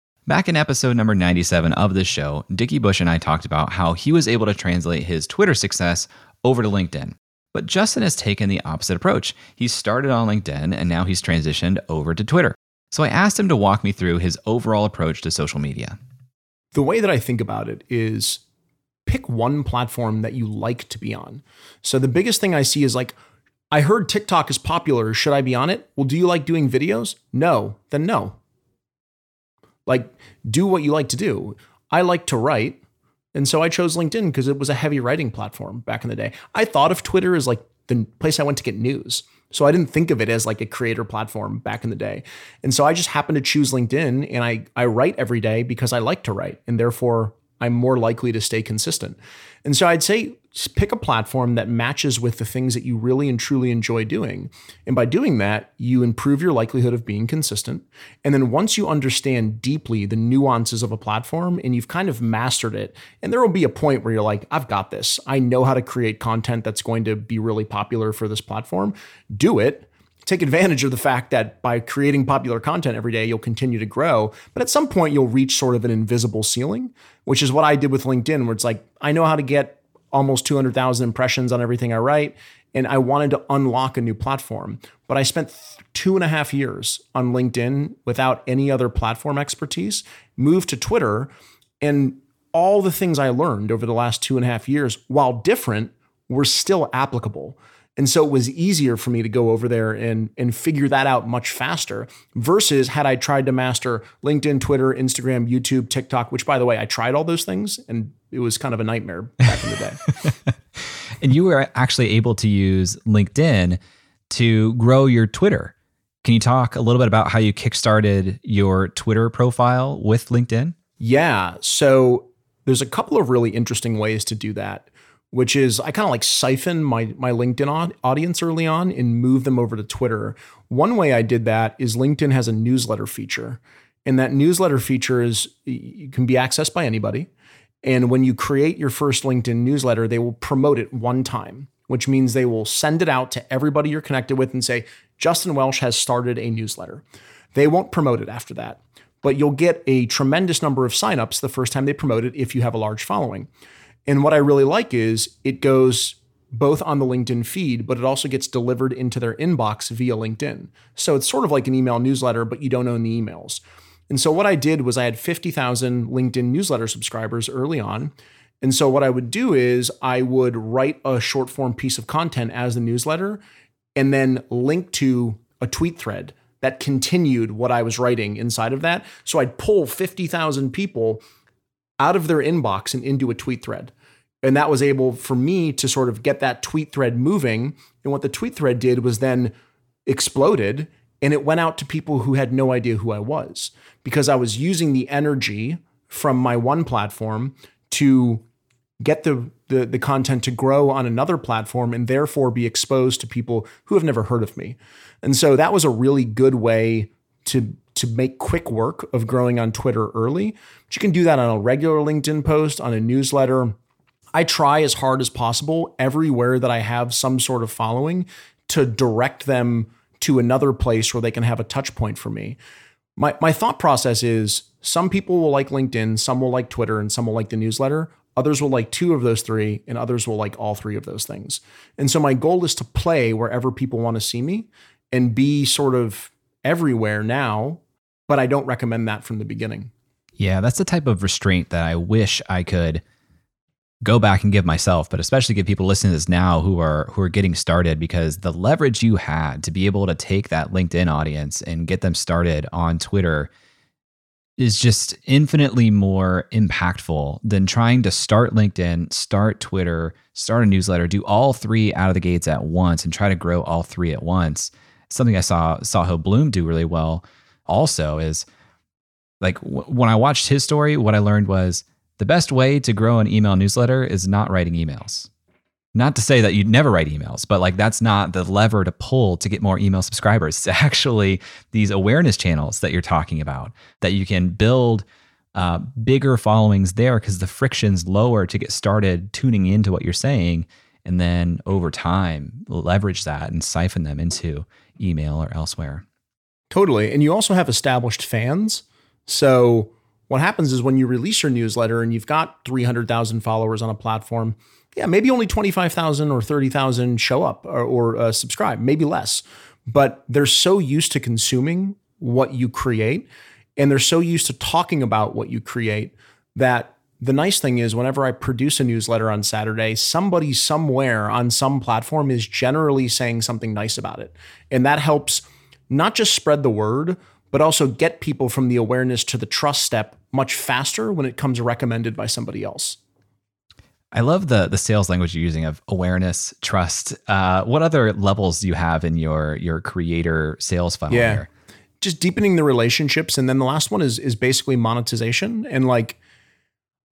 Back in episode number 97 of the show, Dickie Bush and I talked about how he was able to translate his Twitter success over to LinkedIn. But Justin has taken the opposite approach. He started on LinkedIn and now he's transitioned over to Twitter. So I asked him to walk me through his overall approach to social media. The way that I think about it is pick one platform that you like to be on. So the biggest thing I see is like, I heard TikTok is popular. Should I be on it? Well, do you like doing videos? No. Then no. Like, do what you like to do. I like to write. And so I chose LinkedIn because it was a heavy writing platform back in the day. I thought of Twitter as like the place I went to get news. So I didn't think of it as like a creator platform back in the day. And so I just happened to choose LinkedIn and I I write every day because I like to write and therefore I'm more likely to stay consistent. And so I'd say pick a platform that matches with the things that you really and truly enjoy doing. And by doing that, you improve your likelihood of being consistent. And then once you understand deeply the nuances of a platform and you've kind of mastered it, and there will be a point where you're like, I've got this. I know how to create content that's going to be really popular for this platform. Do it take advantage of the fact that by creating popular content every day, you'll continue to grow. But at some point, you'll reach sort of an invisible ceiling, which is what I did with LinkedIn, where it's like, I know how to get almost 200,000 impressions on everything I write. And I wanted to unlock a new platform. But I spent two and a half years on LinkedIn without any other platform expertise, moved to Twitter. And all the things I learned over the last two and a half years, while different, were still applicable. And so it was easier for me to go over there and, and figure that out much faster versus had I tried to master LinkedIn, Twitter, Instagram, YouTube, TikTok, which by the way, I tried all those things and it was kind of a nightmare back in the day. and you were actually able to use LinkedIn to grow your Twitter. Can you talk a little bit about how you kickstarted your Twitter profile with LinkedIn? Yeah. So there's a couple of really interesting ways to do that which is I kind of like siphon my my LinkedIn audience early on and move them over to Twitter. One way I did that is LinkedIn has a newsletter feature. And that newsletter feature is can be accessed by anybody. And when you create your first LinkedIn newsletter, they will promote it one time, which means they will send it out to everybody you're connected with and say, Justin Welsh has started a newsletter. They won't promote it after that, but you'll get a tremendous number of signups the first time they promote it if you have a large following. And what I really like is it goes both on the LinkedIn feed, but it also gets delivered into their inbox via LinkedIn. So it's sort of like an email newsletter, but you don't own the emails. And so what I did was I had 50,000 LinkedIn newsletter subscribers early on. And so what I would do is I would write a short form piece of content as the newsletter and then link to a tweet thread that continued what I was writing inside of that. So I'd pull 50,000 people out of their inbox and into a tweet thread. And that was able for me to sort of get that tweet thread moving. And what the tweet thread did was then exploded and it went out to people who had no idea who I was because I was using the energy from my one platform to get the, the, the content to grow on another platform and therefore be exposed to people who have never heard of me. And so that was a really good way to to make quick work of growing on Twitter early. But you can do that on a regular LinkedIn post, on a newsletter. I try as hard as possible everywhere that I have some sort of following to direct them to another place where they can have a touch point for me. My, my thought process is some people will like LinkedIn, some will like Twitter, and some will like the newsletter. Others will like two of those three, and others will like all three of those things. And so my goal is to play wherever people want to see me and be sort of everywhere now, but I don't recommend that from the beginning. Yeah, that's the type of restraint that I wish I could go back and give myself, but especially give people listening to this now who are who are getting started because the leverage you had to be able to take that LinkedIn audience and get them started on Twitter is just infinitely more impactful than trying to start LinkedIn, start Twitter, start a newsletter, do all three out of the gates at once and try to grow all three at once something I saw Sahil Bloom do really well also is like w- when I watched his story, what I learned was the best way to grow an email newsletter is not writing emails. Not to say that you'd never write emails, but like that's not the lever to pull to get more email subscribers. It's actually these awareness channels that you're talking about that you can build uh, bigger followings there because the friction's lower to get started tuning into what you're saying and then over time leverage that and siphon them into email or elsewhere. Totally. And you also have established fans. So what happens is when you release your newsletter and you've got 300,000 followers on a platform, yeah, maybe only 25,000 or 30,000 show up or, or uh, subscribe, maybe less. But they're so used to consuming what you create and they're so used to talking about what you create that the nice thing is whenever I produce a newsletter on Saturday, somebody somewhere on some platform is generally saying something nice about it. And that helps not just spread the word, but also get people from the awareness to the trust step much faster when it comes recommended by somebody else. I love the the sales language you're using of awareness, trust. Uh, what other levels do you have in your your creator sales funnel yeah. Here? Just deepening the relationships, and then the last one is is basically monetization. And like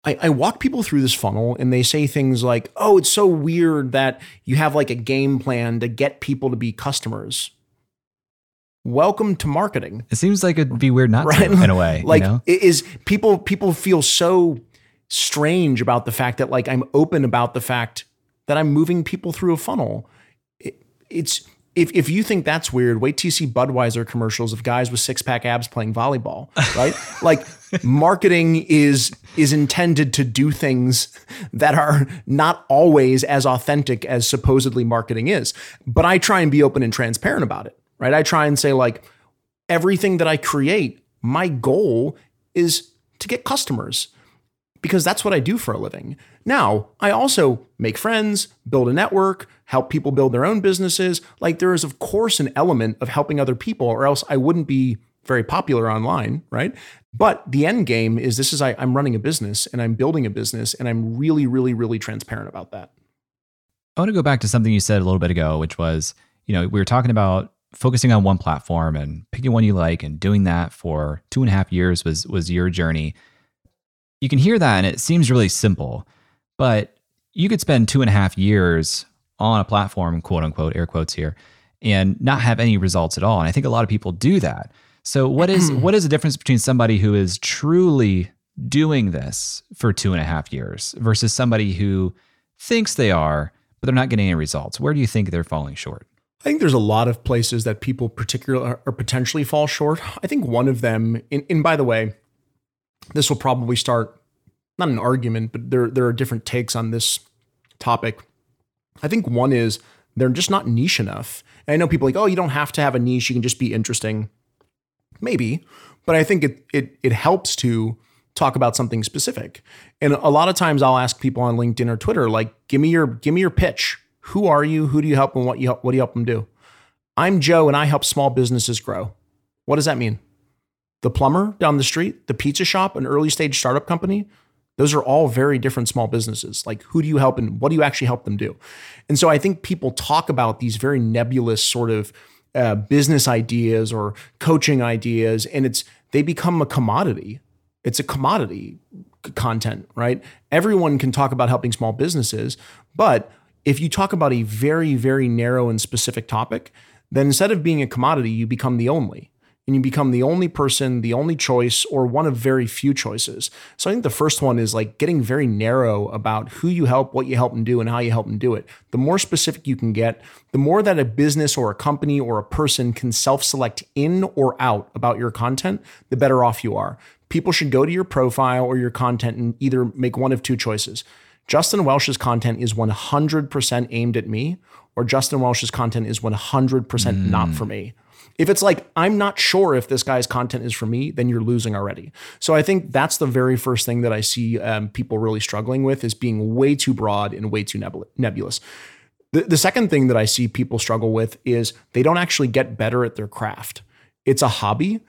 I, I, walk people through this funnel and they say things like, oh, it's so weird that you have like a game plan to get people to be customers. Welcome to marketing. It seems like it'd be weird not right? to in a way. like you know? it is people people feel so strange about the fact that like I'm open about the fact that I'm moving people through a funnel. It, it's if, if you think that's weird, wait till you see Budweiser commercials of guys with six pack abs playing volleyball, right? like marketing is is intended to do things that are not always as authentic as supposedly marketing is. But I try and be open and transparent about it, right? I try and say like everything that I create, my goal is to get customers. because that's what I do for a living. Now, I also make friends, build a network, help people build their own businesses. Like there is, of course, an element of helping other people, or else I wouldn't be very popular online, right? But the end game is this is I, I'm running a business and I'm building a business and I'm really, really, really transparent about that. I want to go back to something you said a little bit ago, which was, you know, we were talking about focusing on one platform and picking one you like and doing that for two and a half years was was your journey. You can hear that and it seems really simple, but you could spend two and a half years on a platform, quote unquote, air quotes here, and not have any results at all. And I think a lot of people do that. So what is what is the difference between somebody who is truly doing this for two and a half years versus somebody who thinks they are but they're not getting any results. Where do you think they're falling short? I think there's a lot of places that people particularly or potentially fall short. I think one of them, and, and by the way, this will probably start not an argument, but there there are different takes on this topic. I think one is they're just not niche enough. And I know people like, oh, you don't have to have a niche; you can just be interesting. Maybe, but I think it it it helps to talk about something specific. And a lot of times I'll ask people on LinkedIn or Twitter, like, give me your give me your pitch. Who are you? Who do you help and what you help, what do you help them do? I'm Joe and I help small businesses grow. What does that mean? The plumber down the street, the pizza shop, an early stage startup company, those are all very different small businesses. Like, who do you help and what do you actually help them do? And so I think people talk about these very nebulous sort of uh, business ideas or coaching ideas, and it's they become a commodity it's a commodity content, right? Everyone can talk about helping small businesses, but if you talk about a very, very narrow and specific topic, then instead of being a commodity, you become the only and you become the only person, the only choice, or one of very few choices. So I think the first one is like getting very narrow about who you help, what you help them do, and how you help them do it. The more specific you can get, the more that a business or a company or a person can self select in or out about your content, the better off you are people should go to your profile or your content and either make one of two choices. Justin Welsh's content is 100% aimed at me, or Justin Welsh's content is 100% mm. not for me. If it's like, I'm not sure if this guy's content is for me, then you're losing already. So I think that's the very first thing that I see um, people really struggling with is being way too broad and way too nebulous. The, the second thing that I see people struggle with is they don't actually get better at their craft. It's a hobby,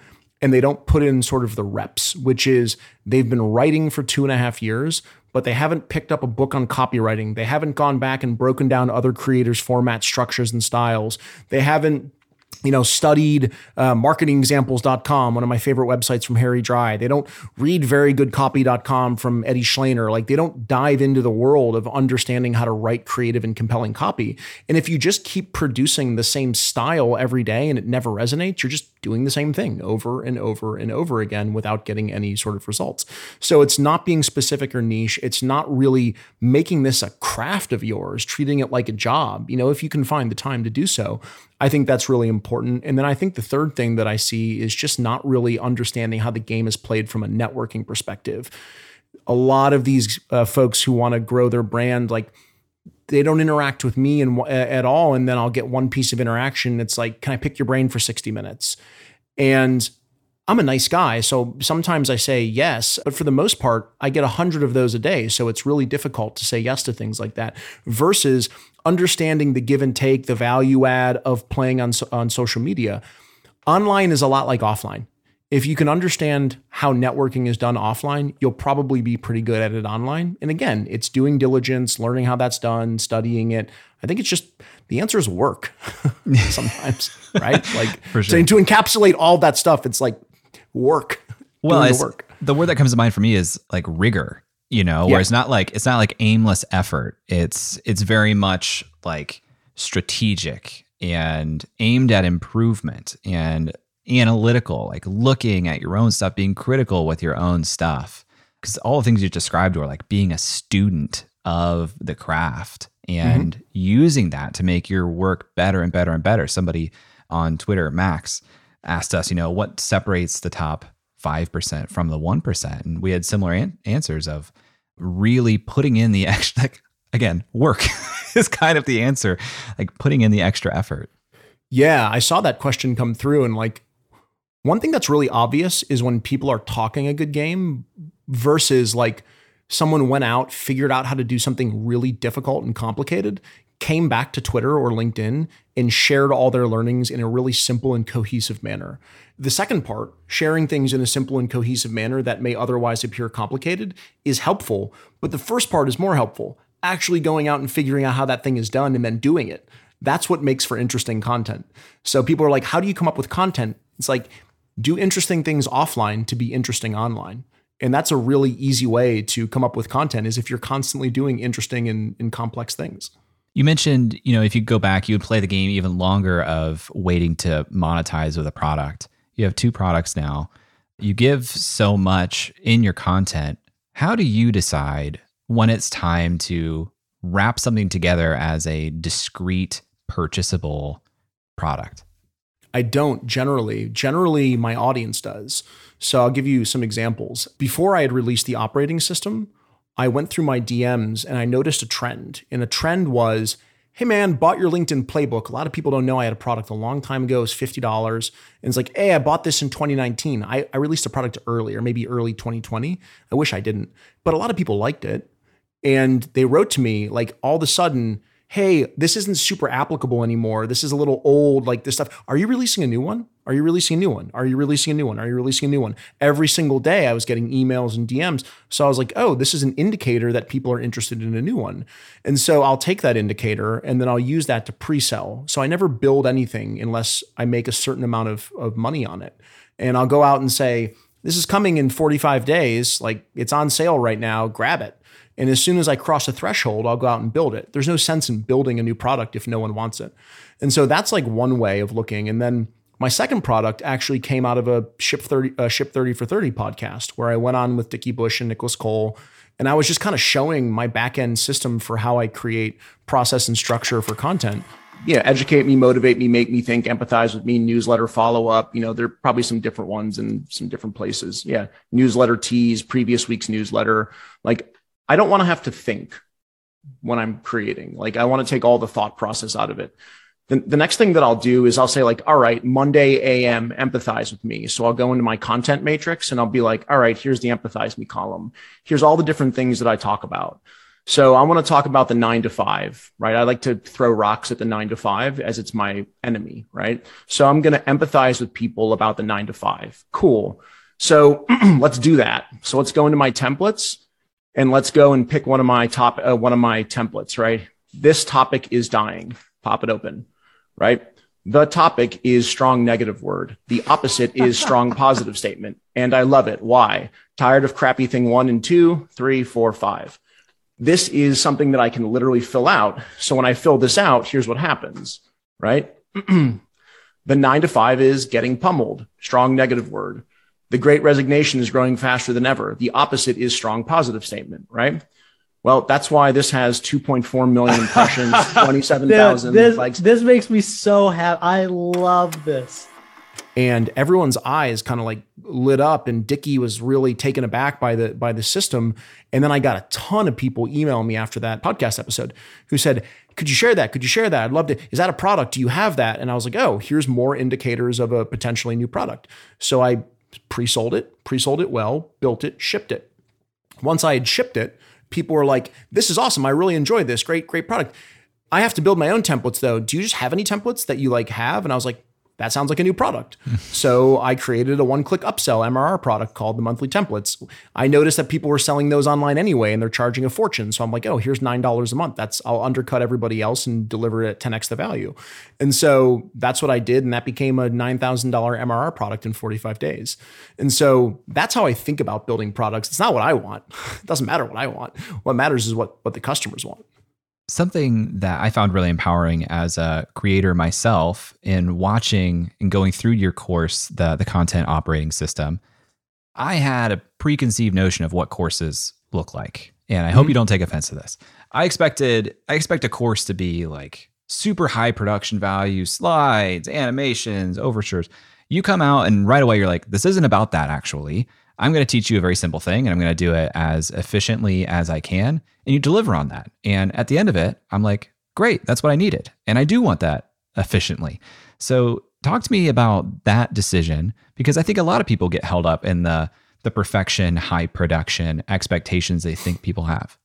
and they don't put in sort of the reps, which is they've been writing for two and a half years, but they haven't picked up a book on copywriting. They haven't gone back and broken down other creators' format structures and styles. They haven't you know, studied uh, marketingexamples.com, one of my favorite websites from Harry Dry. They don't read verygoodcopy.com from Eddie Shleyner. Like they don't dive into the world of understanding how to write creative and compelling copy. And if you just keep producing the same style every day and it never resonates, you're just doing the same thing over and over and over again without getting any sort of results. So it's not being specific or niche. It's not really making this a craft of yours, treating it like a job. You know, if you can find the time to do so, I think that's really important. And then I think the third thing that I see is just not really understanding how the game is played from a networking perspective. A lot of these uh, folks who want to grow their brand, like, they don't interact with me and at all and then I'll get one piece of interaction it's like can I pick your brain for 60 minutes and I'm a nice guy so sometimes I say yes but for the most part I get a 100 of those a day so it's really difficult to say yes to things like that versus understanding the give and take the value add of playing on on social media online is a lot like offline if you can understand how networking is done offline, you'll probably be pretty good at it online. And again, it's doing diligence, learning how that's done, studying it. I think it's just the answer is work sometimes, right? Like sure. so to encapsulate all that stuff, it's like work. Well, the, work. the word that comes to mind for me is like rigor, you know, yeah. where it's not like it's not like aimless effort. It's it's very much like strategic and aimed at improvement and analytical, like looking at your own stuff, being critical with your own stuff. Because all the things you described were like being a student of the craft and mm-hmm. using that to make your work better and better and better. Somebody on Twitter, Max, asked us, you know, what separates the top 5% from the 1%? And we had similar an- answers of really putting in the extra, like, again, work is kind of the answer, like putting in the extra effort. Yeah, I saw that question come through and like one thing that's really obvious is when people are talking a good game versus like someone went out, figured out how to do something really difficult and complicated, came back to Twitter or LinkedIn and shared all their learnings in a really simple and cohesive manner. The second part, sharing things in a simple and cohesive manner that may otherwise appear complicated, is helpful. But the first part is more helpful actually going out and figuring out how that thing is done and then doing it. That's what makes for interesting content. So people are like, how do you come up with content? It's like, do interesting things offline to be interesting online. And that's a really easy way to come up with content is if you're constantly doing interesting and, and complex things. You mentioned, you know, if you go back, you would play the game even longer of waiting to monetize with a product. You have two products now. You give so much in your content. How do you decide when it's time to wrap something together as a discrete, purchasable product? I don't generally. Generally, my audience does. So I'll give you some examples. Before I had released the operating system, I went through my DMs and I noticed a trend. And the trend was, hey man, bought your LinkedIn playbook. A lot of people don't know I had a product a long time ago. It was $50. And it's like, hey, I bought this in 2019. I, I released a product earlier, maybe early 2020. I wish I didn't. But a lot of people liked it. And they wrote to me like all of a sudden, hey, this isn't super applicable anymore. This is a little old, like this stuff. Are you releasing a new one? Are you releasing a new one? Are you releasing a new one? Are you releasing a new one? Every single day I was getting emails and DMs. So I was like, oh, this is an indicator that people are interested in a new one. And so I'll take that indicator and then I'll use that to pre sell. So I never build anything unless I make a certain amount of, of money on it. And I'll go out and say, this is coming in 45 days. Like it's on sale right now. Grab it. And as soon as I cross a threshold, I'll go out and build it. There's no sense in building a new product if no one wants it. And so that's like one way of looking. And then my second product actually came out of a Ship 30, uh, Ship 30 for 30 podcast where I went on with Dickie Bush and Nicholas Cole. And I was just kind of showing my back end system for how I create process and structure for content. Yeah, educate me, motivate me, make me think, empathize with me, newsletter follow up. You know, there are probably some different ones in some different places. Yeah, newsletter tease, previous week's newsletter. Like I don't want to have to think when I'm creating. Like I want to take all the thought process out of it. The, the next thing that I'll do is I'll say like, all right, Monday AM, empathize with me. So I'll go into my content matrix and I'll be like, all right, here's the empathize me column. Here's all the different things that I talk about. So I want to talk about the nine to five, right? I like to throw rocks at the nine to five as it's my enemy, right? So I'm going to empathize with people about the nine to five. Cool. So let's do that. So let's go into my templates and let's go and pick one of my top uh, one of my templates right? This topic is dying. Pop it open right? The topic is strong negative word. The opposite is strong positive statement. And i love it. Why? Tired of crappy thing one and two three four five. This is something that i can literally fill out. So when i fill this out here's what happens right? The nine to five is getting pummeled. Strong negative word the great resignation is growing faster than ever. The opposite is strong positive statement, right? Well, that's why this has 2.4 million impressions, 27,000 this, likes. This makes me so happy. I love this. And everyone's eyes kind of like lit up, and Dickie was really taken aback by the by the system. And then I got a ton of people email me after that podcast episode who said, "Could you share that? Could you share that? I'd love to. Is that a product? Do you have that?" And I was like, "Oh, here's more indicators of a potentially new product." So I pre-sold it, pre-sold it well, built it, shipped it. Once I had shipped it, people were like, "This is awesome. I really enjoy this. Great, great product." I have to build my own templates though. Do you just have any templates that you like have? And I was like, that sounds like a new product. so I created a one click upsell MRR product called the monthly templates. I noticed that people were selling those online anyway and they're charging a fortune. So I'm like, oh, here's $9 a month. That's, I'll undercut everybody else and deliver it at 10x the value. And so that's what I did. And that became a $9,000 MRR product in 45 days. And so that's how I think about building products. It's not what I want. it doesn't matter what I want. What matters is what, what the customers want something that I found really empowering as a creator myself in watching and going through your course, the the content operating system. I had a preconceived notion of what courses look like, and I hope mm-hmm. you don't take offense to this. I expected I expect a course to be like super high production value, slides, animations, overtures. You come out and right away you're like, this isn't about that actually. I'm going to teach you a very simple thing and I'm going to do it as efficiently as I can. And you deliver on that. And at the end of it, I'm like, great, that's what I needed. And I do want that efficiently. So talk to me about that decision because I think a lot of people get held up in the the perfection, high production expectations they think people have?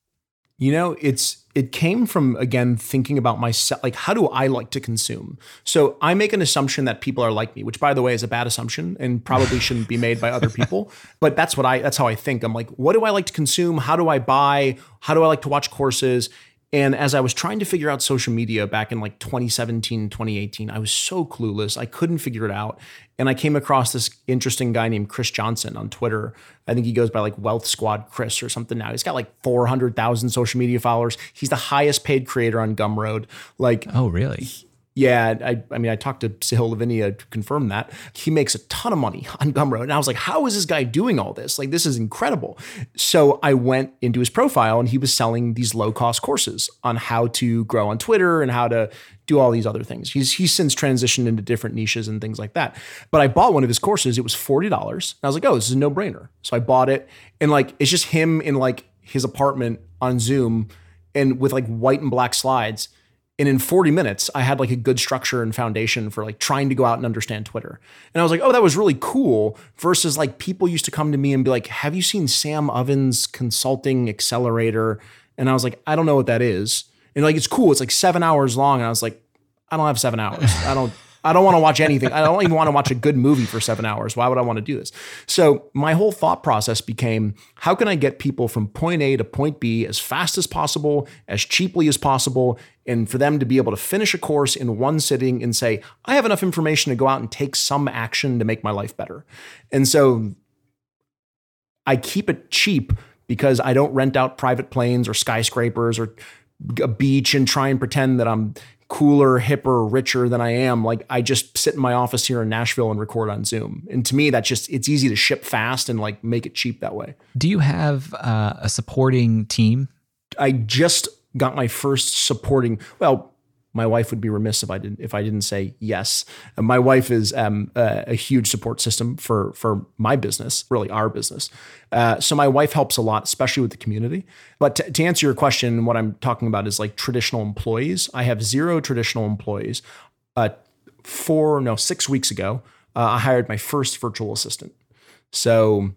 You know, it's it came from again thinking about myself like how do I like to consume? So I make an assumption that people are like me, which by the way is a bad assumption and probably shouldn't be made by other people, but that's what I that's how I think. I'm like, what do I like to consume? How do I buy? How do I like to watch courses? And as I was trying to figure out social media back in like 2017, 2018, I was so clueless. I couldn't figure it out. And I came across this interesting guy named Chris Johnson on Twitter. I think he goes by like Wealth Squad Chris or something now. He's got like 400,000 social media followers. He's the highest paid creator on Gumroad. Like, oh, really? Yeah, I, I mean, I talked to Sahil Lavingia to confirm that. He makes a ton of money on Gumroad. And I was like, how is this guy doing all this? Like, this is incredible. So I went into his profile and he was selling these low cost courses on how to grow on Twitter and how to do all these other things. He's he's since transitioned into different niches and things like that. But I bought one of his courses. It was $40. And I was like, oh, this is a no-brainer. So I bought it. And like, it's just him in like his apartment on Zoom and with like white and black slides and in 40 minutes, I had like a good structure and foundation for like trying to go out and understand Twitter. And I was like, oh, that was really cool. Versus like people used to come to me and be like, have you seen Sam Ovens Consulting Accelerator? And I was like, I don't know what that is. And like, it's cool. It's like seven hours long. And I was like, I don't have seven hours. I don't. I don't want to watch anything. I don't even want to watch a good movie for seven hours. Why would I want to do this? So my whole thought process became how can I get people from point A to point B as fast as possible, as cheaply as possible, and for them to be able to finish a course in one sitting and say, I have enough information to go out and take some action to make my life better. And so I keep it cheap because I don't rent out private planes or skyscrapers or a beach and try and pretend that I'm cooler, hipper, richer than I am. Like I just sit in my office here in Nashville and record on Zoom. And to me, that's just it's easy to ship fast and like make it cheap that way. Do you have uh, a supporting team? I just got my first supporting. Well, my wife would be remiss if I didn't if I didn't say yes. My wife is um, a, a, huge support system for for my business, really our business. Uh, so my wife helps a lot, especially with the community. But to, to, answer your question, what I'm talking about is like traditional employees. I have zero traditional employees. Uh, four no six weeks ago, uh, I hired my first virtual assistant. So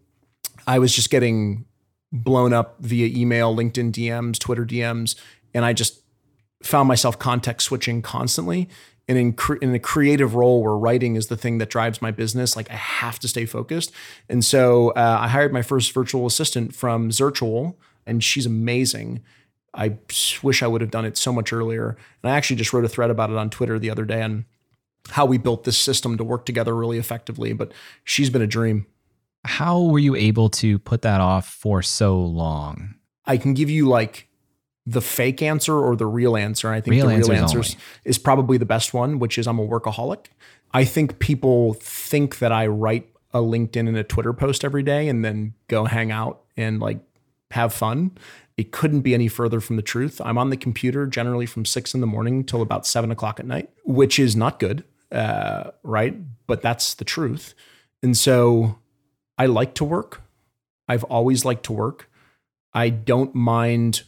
I was just getting blown up via email, LinkedIn DMs, Twitter DMs, and I just found myself context switching constantly. And in, cre- in a creative role where writing is the thing that drives my business, like I have to stay focused. And so uh, I hired my first virtual assistant from Zirtual, and she's amazing. I wish I would have done it so much earlier. And I actually just wrote a thread about it on Twitter the other day on how we built this system to work together really effectively. But she's been a dream. How were you able to put that off for so long? I can give you like the fake answer or the real answer. I think real the real answer is probably the best one, which is I'm a workaholic. I think people think that I write a LinkedIn and a Twitter post every day and then go hang out and like have fun. It couldn't be any further from the truth. I'm on the computer generally from six in the morning till about seven o'clock at night, which is not good, uh, right? But that's the truth. And so I like to work. I've always liked to work. I don't mind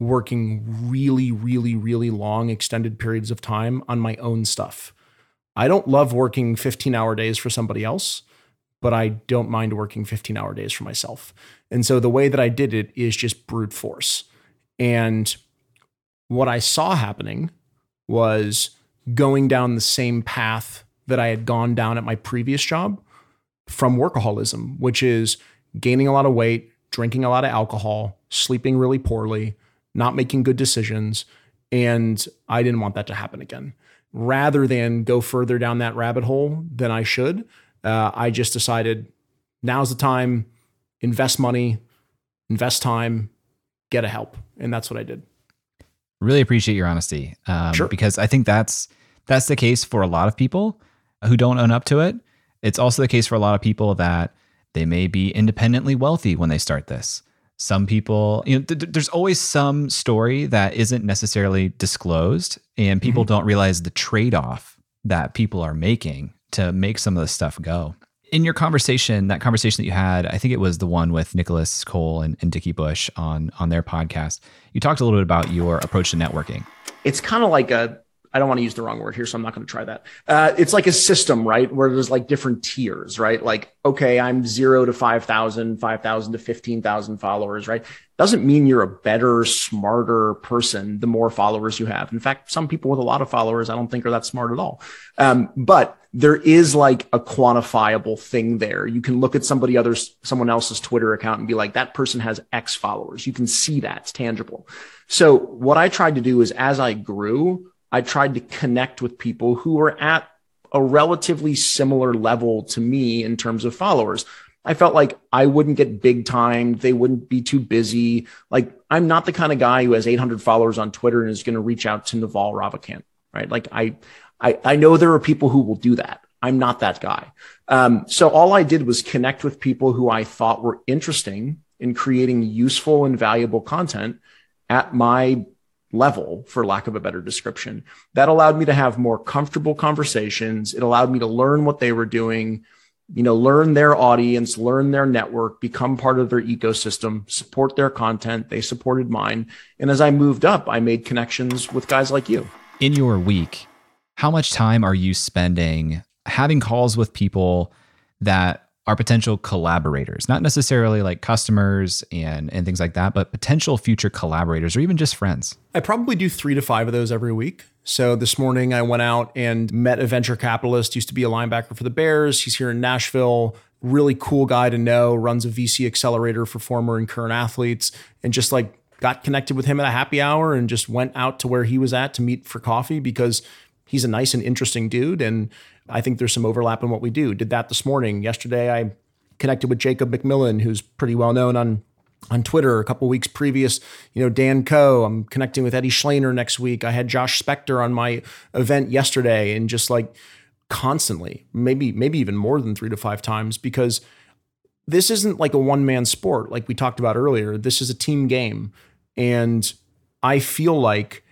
working really, really, really long, extended periods of time on my own stuff. I don't love working 15 hour days for somebody else, but I don't mind working 15 hour days for myself. And so the way that I did it is just brute force. And what I saw happening was going down the same path that I had gone down at my previous job from workaholism, which is gaining a lot of weight, drinking a lot of alcohol, sleeping really poorly, not making good decisions. And I didn't want that to happen again. Rather than go further down that rabbit hole than I should, uh, I just decided now's the time, invest money, invest time, get a help. And that's what I did. Really appreciate your honesty. Um, sure. Because I think that's that's the case for a lot of people who don't own up to it. It's also the case for a lot of people that they may be independently wealthy when they start this some people you know th- there's always some story that isn't necessarily disclosed and people mm-hmm. don't realize the trade-off that people are making to make some of this stuff go in your conversation that conversation that you had i think it was the one with nicholas cole and, and dickie bush on on their podcast you talked a little bit about your approach to networking it's kind of like a I don't want to use the wrong word here, so I'm not going to try that. Uh, it's like a system, right? Where there's like different tiers, right? Like, okay, I'm zero to 5,000, 5,000 to 15,000 followers, right? Doesn't mean you're a better, smarter person the more followers you have. In fact, some people with a lot of followers, I don't think are that smart at all. Um, but there is like a quantifiable thing there. You can look at somebody others, someone else's Twitter account and be like, that person has X followers. You can see that it's tangible. So what I tried to do is as I grew, I tried to connect with people who were at a relatively similar level to me in terms of followers. I felt like I wouldn't get big time. They wouldn't be too busy. Like I'm not the kind of guy who has 800 followers on Twitter and is going to reach out to Naval Ravikant, right? Like I, I, I know there are people who will do that. I'm not that guy. Um, so all I did was connect with people who I thought were interesting in creating useful and valuable content at my level, for lack of a better description. That allowed me to have more comfortable conversations. It allowed me to learn what they were doing, you know, learn their audience, learn their network, become part of their ecosystem, support their content. They supported mine. And as I moved up, I made connections with guys like you. In your week, how much time are you spending having calls with people that are potential collaborators, not necessarily like customers and, and things like that, but potential future collaborators or even just friends? I probably do three to five of those every week. So this morning I went out and met a venture capitalist, used to be a linebacker for the Bears. He's here in Nashville. Really cool guy to know, runs a VC accelerator for former and current athletes, and just like got connected with him at a happy hour and just went out to where he was at to meet for coffee because he's a nice and interesting dude. And I think there's some overlap in what we do. Did that this morning. Yesterday, I connected with Jacob McMillen, who's pretty well known on on Twitter a couple weeks previous, you know, Dan Koe. I'm connecting with Eddie Shleyner next week. I had Josh Spector on my event yesterday and just like constantly, maybe, maybe even more than three to five times because this isn't like a one man sport like we talked about earlier. This is a team game. And I feel like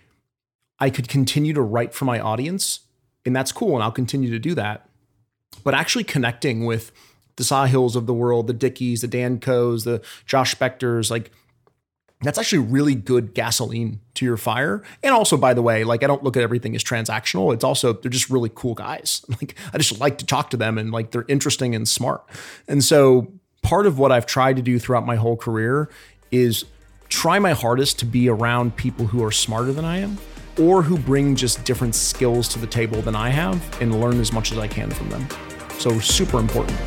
I could continue to write for my audience and that's cool. And I'll continue to do that. But actually connecting with the Sahils of the world, the Dickies, the Dan Koes, the Josh Spectors, like that's actually really good gasoline to your fire. And also, by the way, like I don't look at everything as transactional. It's also they're just really cool guys. Like I just like to talk to them and like they're interesting and smart. And so part of what I've tried to do throughout my whole career is try my hardest to be around people who are smarter than I am or who bring just different skills to the table than I have and learn as much as I can from them. So, super important.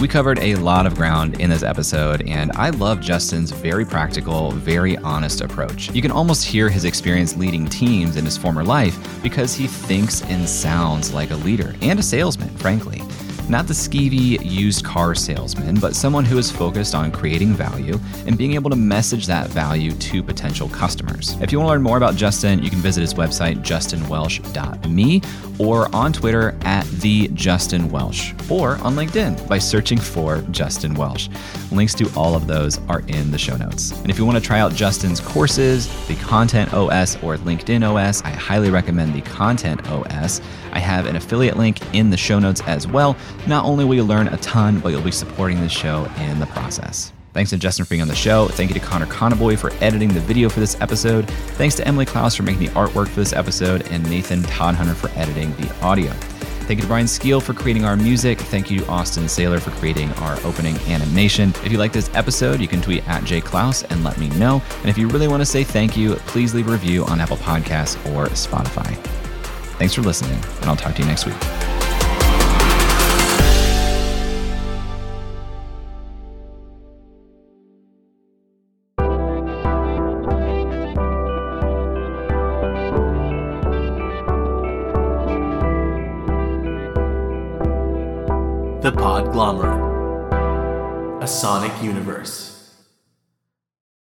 We covered a lot of ground in this episode, and I love Justin's very practical, very honest approach. You can almost hear his experience leading teams in his former life because he thinks and sounds like a leader and a salesman, frankly. Not the skeevy used car salesman, but someone who is focused on creating value and being able to message that value to potential customers. If you want to learn more about Justin, you can visit his website, justinwelsh.me, or on Twitter at the Justin Welsh, or on LinkedIn by searching for Justin Welsh. Links to all of those are in the show notes. And if you want to try out Justin's courses, the Content OS or LinkedIn OS, I highly recommend the Content OS. I have an affiliate link in the show notes as well. Not only will you learn a ton, but you'll be supporting the show in the process. Thanks to Justin for being on the show. Thank you to Connor Conboy for editing the video for this episode. Thanks to Emily Clouse for making the artwork for this episode, and Nathan Todhunter for editing the audio. Thank you to Brian Skeel for creating our music. Thank you to Austin Saylor for creating our opening animation. If you like this episode, you can tweet at jclouse and let me know. And if you really want to say thank you, please leave a review on Apple Podcasts or Spotify. Thanks for listening, and I'll talk to you next week. The Podglomerate, a sonic universe.